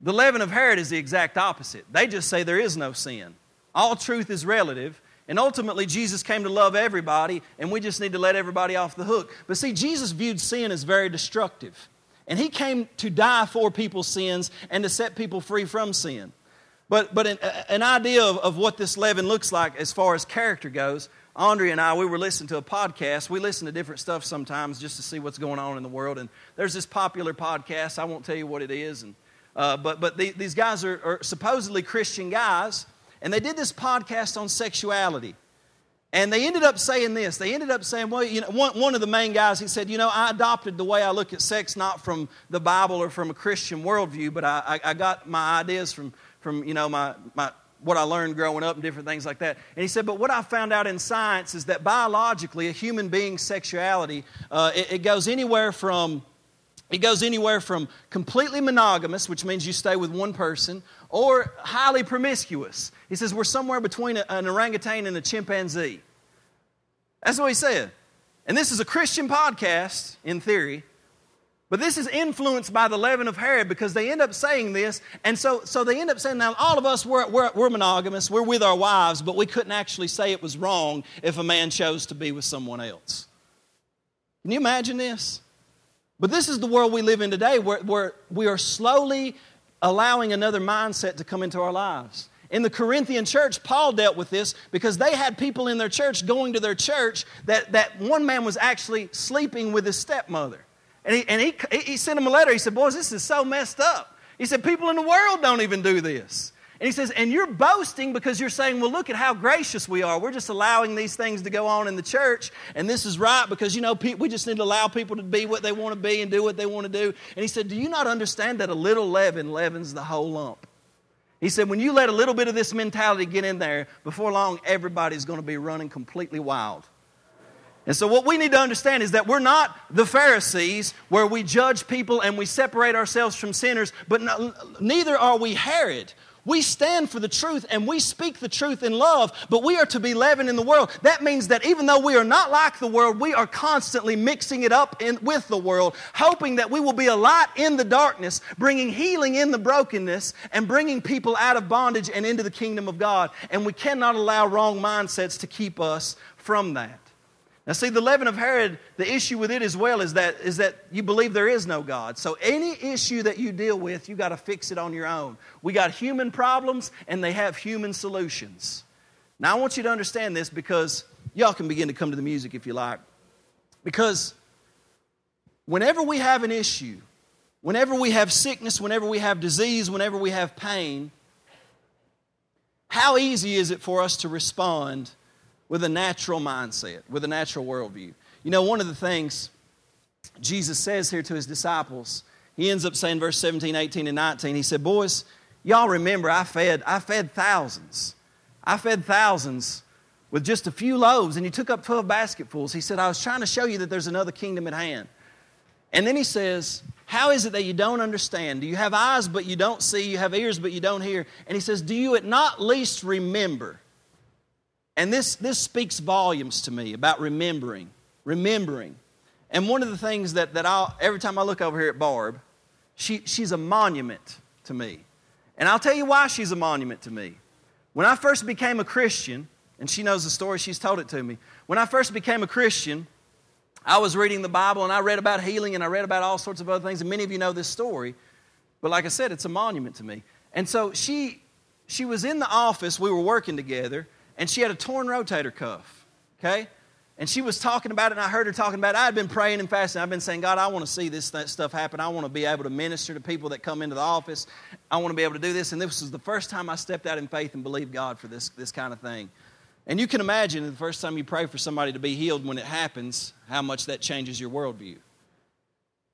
the leaven of Herod is the exact opposite. They just say there is no sin. All truth is relative. And ultimately, Jesus came to love everybody, and we just need to let everybody off the hook. But see, Jesus viewed sin as very destructive. And he came to die for people's sins and to set people free from sin. But, but an, an idea of, of what this leaven looks like as far as character goes, Andre and I, we were listening to a podcast. We listen to different stuff sometimes just to see what's going on in the world. And there's this popular podcast. I won't tell you what it is. And, uh, but but the, these guys are, are supposedly Christian guys. And they did this podcast on sexuality. And they ended up saying this. They ended up saying, well, you know, one, one of the main guys, he said, you know, I adopted the way I look at sex not from the Bible or from a Christian worldview, but I, I, I got my ideas from from you know my, my what I learned growing up and different things like that. And he said, but what I found out in science is that biologically, a human being's sexuality uh, it, it goes anywhere from it goes anywhere from completely monogamous, which means you stay with one person, or highly promiscuous. He says we're somewhere between an orangutan and a chimpanzee. That's what he said. And this is a Christian podcast, in theory, but this is influenced by the leaven of Herod because they end up saying this. And so, so they end up saying, now, all of us, we're, we're, we're monogamous, we're with our wives, but we couldn't actually say it was wrong if a man chose to be with someone else. Can you imagine this? But this is the world we live in today where, where we are slowly allowing another mindset to come into our lives. In the Corinthian church, Paul dealt with this because they had people in their church going to their church that, that one man was actually sleeping with his stepmother. And, he, and he, he sent him a letter. He said, Boys, this is so messed up. He said, People in the world don't even do this. And he says, And you're boasting because you're saying, Well, look at how gracious we are. We're just allowing these things to go on in the church. And this is right because, you know, we just need to allow people to be what they want to be and do what they want to do. And he said, Do you not understand that a little leaven leavens the whole lump? He said, When you let a little bit of this mentality get in there, before long, everybody's going to be running completely wild. And so, what we need to understand is that we're not the Pharisees where we judge people and we separate ourselves from sinners, but no, neither are we Herod. We stand for the truth and we speak the truth in love, but we are to be leaven in the world. That means that even though we are not like the world, we are constantly mixing it up in, with the world, hoping that we will be a light in the darkness, bringing healing in the brokenness, and bringing people out of bondage and into the kingdom of God. And we cannot allow wrong mindsets to keep us from that. Now, see, the leaven of Herod, the issue with it as well is that, is that you believe there is no God. So, any issue that you deal with, you got to fix it on your own. We got human problems, and they have human solutions. Now, I want you to understand this because y'all can begin to come to the music if you like. Because whenever we have an issue, whenever we have sickness, whenever we have disease, whenever we have pain, how easy is it for us to respond with a natural mindset, with a natural worldview. You know, one of the things Jesus says here to his disciples, he ends up saying, verse 17, 18, and 19, he said, Boys, y'all remember I fed, I fed thousands. I fed thousands with just a few loaves, and you took up 12 basketfuls. He said, I was trying to show you that there's another kingdom at hand. And then he says, How is it that you don't understand? Do you have eyes but you don't see? You have ears but you don't hear? And he says, Do you at not least remember? And this, this speaks volumes to me about remembering. Remembering. And one of the things that, that I'll, every time I look over here at Barb, she, she's a monument to me. And I'll tell you why she's a monument to me. When I first became a Christian, and she knows the story, she's told it to me. When I first became a Christian, I was reading the Bible and I read about healing and I read about all sorts of other things, and many of you know this story. But like I said, it's a monument to me. And so she, she was in the office, we were working together, and she had a torn rotator cuff, okay? And she was talking about it, and I heard her talking about it. I had been praying and fasting. I've been saying, God, I want to see this stuff happen. I want to be able to minister to people that come into the office. I want to be able to do this. And this was the first time I stepped out in faith and believed God for this, this kind of thing. And you can imagine the first time you pray for somebody to be healed when it happens, how much that changes your worldview.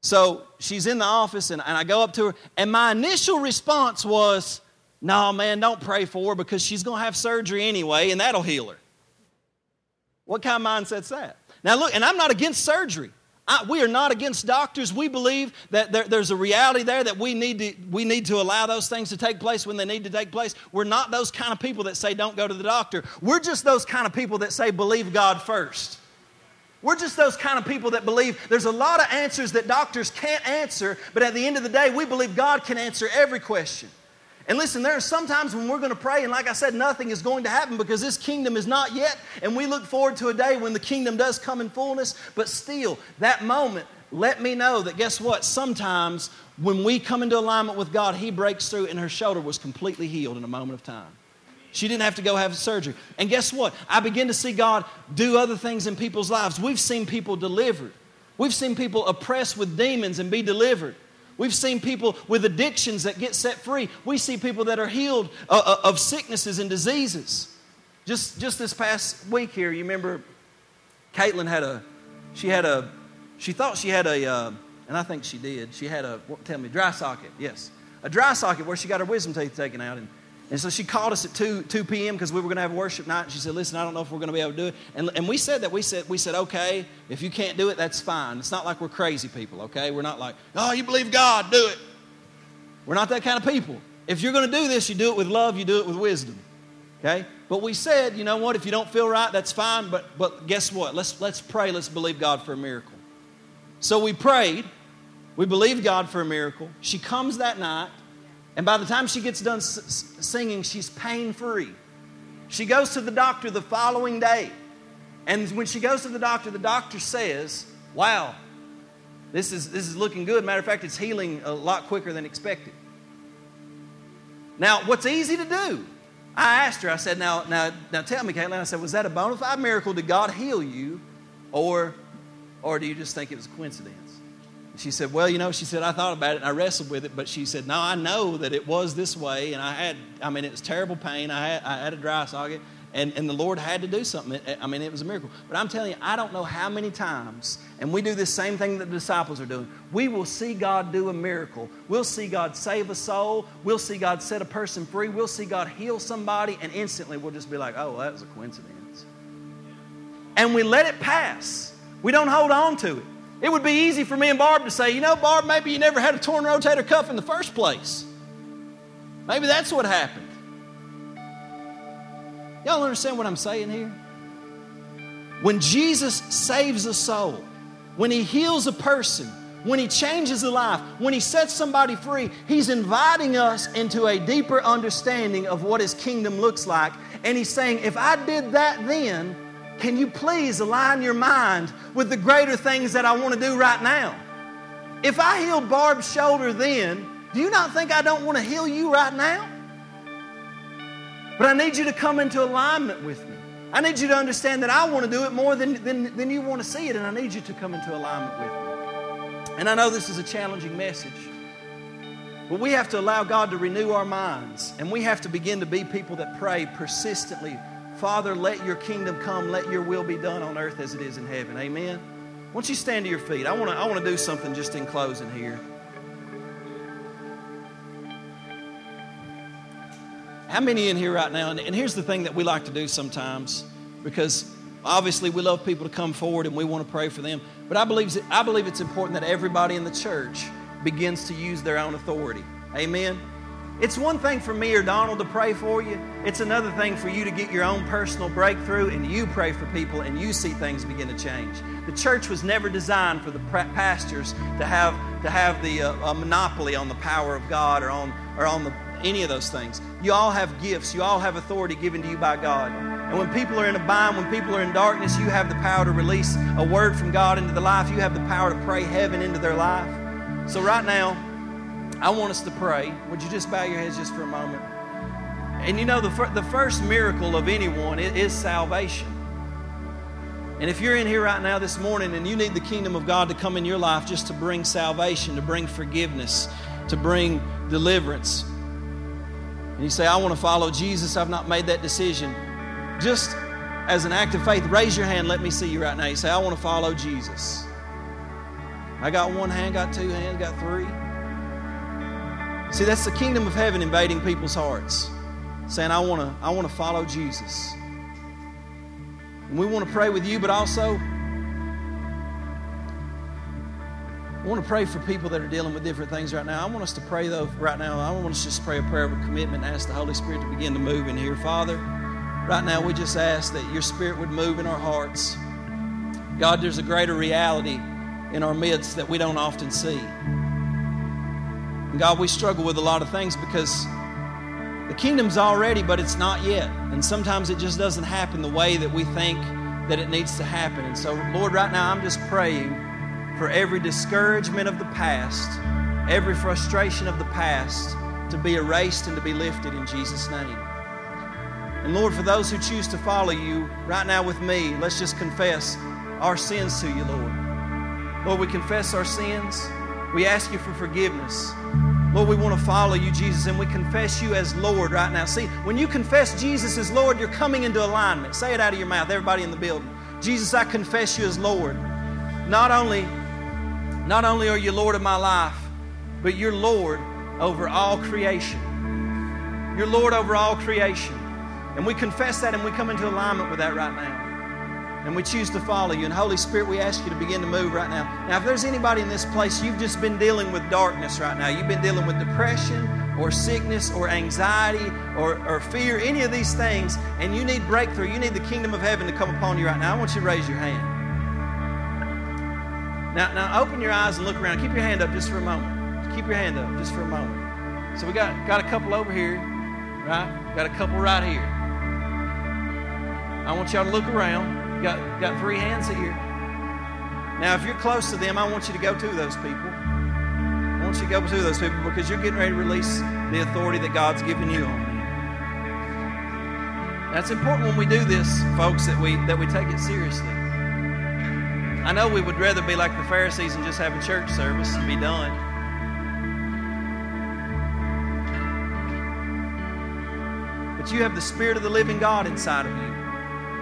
So she's in the office, and, and I go up to her, and my initial response was, No, man, don't pray for her because she's going to have surgery anyway, and that'll heal her. What kind of mindset's that? Now, look, and I'm not against surgery. I, we are not against doctors. We believe that there, there's a reality there that we need, to, we need to allow those things to take place when they need to take place. We're not those kind of people that say don't go to the doctor. We're just those kind of people that say believe God first. We're just those kind of people that believe there's a lot of answers that doctors can't answer, but at the end of the day, we believe God can answer every question. And listen, there are some times when we're going to pray, and like I said, nothing is going to happen because this kingdom is not yet. And we look forward to a day when the kingdom does come in fullness. But still, that moment, let me know that guess what? Sometimes when we come into alignment with God, He breaks through, and her shoulder was completely healed in a moment of time. She didn't have to go have surgery. And guess what? I begin to see God do other things in people's lives. We've seen people delivered, we've seen people oppressed with demons and be delivered. We've seen people with addictions that get set free. We see people that are healed uh, uh, of sicknesses and diseases. Just, just this past week here, you remember Caitlin had a, she had a, she thought she had a, uh, and I think she did, she had a, tell me, dry socket, yes. A dry socket where she got her wisdom teeth taken out. And and so she called us at 2, 2 p.m. because we were going to have worship night. And she said, Listen, I don't know if we're going to be able to do it. And, and we said that. We said, we said, Okay, if you can't do it, that's fine. It's not like we're crazy people, okay? We're not like, Oh, you believe God, do it. We're not that kind of people. If you're going to do this, you do it with love, you do it with wisdom, okay? But we said, you know what? If you don't feel right, that's fine. But, but guess what? Let's, let's pray. Let's believe God for a miracle. So we prayed. We believed God for a miracle. She comes that night. And by the time she gets done s- singing, she's pain free. She goes to the doctor the following day. And when she goes to the doctor, the doctor says, Wow, this is, this is looking good. Matter of fact, it's healing a lot quicker than expected. Now, what's easy to do? I asked her, I said, Now, now, now tell me, Caitlin, I said, Was that a bona fide miracle? Did God heal you? Or, or do you just think it was a coincidence? She said, Well, you know, she said, I thought about it and I wrestled with it, but she said, No, I know that it was this way. And I had, I mean, it was terrible pain. I had, I had a dry socket, and, and the Lord had to do something. I mean, it was a miracle. But I'm telling you, I don't know how many times, and we do this same thing that the disciples are doing. We will see God do a miracle. We'll see God save a soul. We'll see God set a person free. We'll see God heal somebody, and instantly we'll just be like, Oh, that was a coincidence. And we let it pass. We don't hold on to it. It would be easy for me and Barb to say, you know, Barb, maybe you never had a torn rotator cuff in the first place. Maybe that's what happened. Y'all understand what I'm saying here? When Jesus saves a soul, when he heals a person, when he changes a life, when he sets somebody free, he's inviting us into a deeper understanding of what his kingdom looks like. And he's saying, if I did that then, can you please align your mind with the greater things that I want to do right now? If I healed Barb's shoulder then, do you not think I don't want to heal you right now? But I need you to come into alignment with me. I need you to understand that I want to do it more than, than, than you want to see it, and I need you to come into alignment with me. And I know this is a challenging message, but we have to allow God to renew our minds, and we have to begin to be people that pray persistently Father, let your kingdom come, let your will be done on earth as it is in heaven. Amen. Won't you stand to your feet? I want to I want to do something just in closing here. How many in here right now? And, and here's the thing that we like to do sometimes. because obviously we love people to come forward and we want to pray for them. But I believe, I believe it's important that everybody in the church begins to use their own authority. Amen. It's one thing for me or Donald to pray for you. It's another thing for you to get your own personal breakthrough and you pray for people and you see things begin to change. The church was never designed for the pastors to have to have the uh, monopoly on the power of God or on or on the, any of those things. You all have gifts. You all have authority given to you by God. And when people are in a bind, when people are in darkness, you have the power to release a word from God into the life. You have the power to pray heaven into their life. So right now, I want us to pray. Would you just bow your heads just for a moment? And you know, the, fir- the first miracle of anyone is, is salvation. And if you're in here right now this morning and you need the kingdom of God to come in your life just to bring salvation, to bring forgiveness, to bring deliverance, and you say, I want to follow Jesus, I've not made that decision, just as an act of faith, raise your hand. Let me see you right now. You say, I want to follow Jesus. I got one hand, got two hands, got three. See, that's the kingdom of heaven invading people's hearts, saying, I want to I want to follow Jesus. And we want to pray with you, but also I want to pray for people that are dealing with different things right now. I want us to pray, though, right now. I want us to just pray a prayer of commitment and ask the Holy Spirit to begin to move in here. Father, right now we just ask that your Spirit would move in our hearts. God, there's a greater reality in our midst that we don't often see. And God, we struggle with a lot of things because the kingdom's already, but it's not yet. And sometimes it just doesn't happen the way that we think that it needs to happen. And so, Lord, right now I'm just praying for every discouragement of the past, every frustration of the past to be erased and to be lifted in Jesus' name. And Lord, for those who choose to follow you right now with me, let's just confess our sins to you, Lord. Lord, we confess our sins. We ask you for forgiveness. Lord, we want to follow you, Jesus, and we confess you as Lord right now. See, when you confess Jesus as Lord, you're coming into alignment. Say it out of your mouth, everybody in the building. Jesus, I confess you as Lord. Not only, not only are you Lord of my life, but you're Lord over all creation. You're Lord over all creation. And we confess that and we come into alignment with that right now and we choose to follow you. And Holy Spirit, we ask you to begin to move right now. Now, if there's anybody in this place, you've just been dealing with darkness right now, you've been dealing with depression or sickness or anxiety or, or fear, any of these things, and you need breakthrough, you need the kingdom of heaven to come upon you right now, I want you to raise your hand. Now, now open your eyes and look around. Keep your hand up just for a moment. Keep your hand up just for a moment. So we got, got a couple over here, right? Got a couple right here. I want y'all to look around. Got, got three hands here. Now, if you're close to them, I want you to go to those people. I want you to go to those people because you're getting ready to release the authority that God's given you on them. Now, it's important when we do this, folks, that we that we take it seriously. I know we would rather be like the Pharisees and just have a church service and be done. But you have the Spirit of the living God inside of you.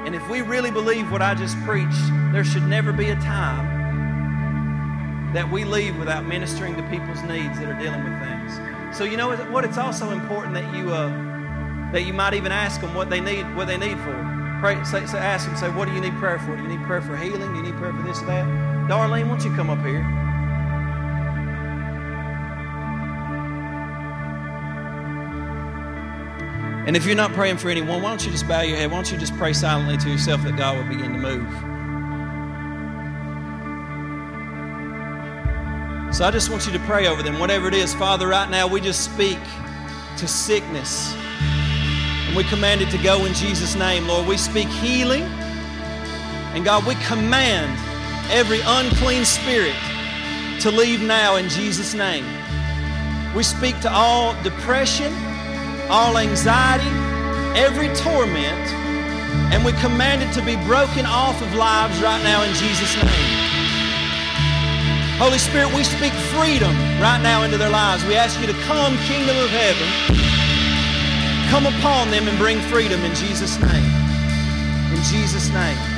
And if we really believe what I just preached, there should never be a time that we leave without ministering to people's needs that are dealing with things. So you know what? It's also important that you uh, that you might even ask them what they need, what they need for. Pray, say, say, ask them, say, what do you need prayer for? Do you need prayer for healing? Do you need prayer for this or that? Darlene, won't you come up here? And if you're not praying for anyone, why don't you just bow your head? Why don't you just pray silently to yourself that God will begin to move? So I just want you to pray over them, whatever it is. Father, right now we just speak to sickness. And we command it to go in Jesus' name, Lord. We speak healing. And God, we command every unclean spirit to leave now in Jesus' name. We speak to all depression all anxiety, every torment, and we command it to be broken off of lives right now in Jesus' name. Holy Spirit, we speak freedom right now into their lives. We ask you to come, kingdom of heaven, come upon them and bring freedom in Jesus' name. In Jesus' name.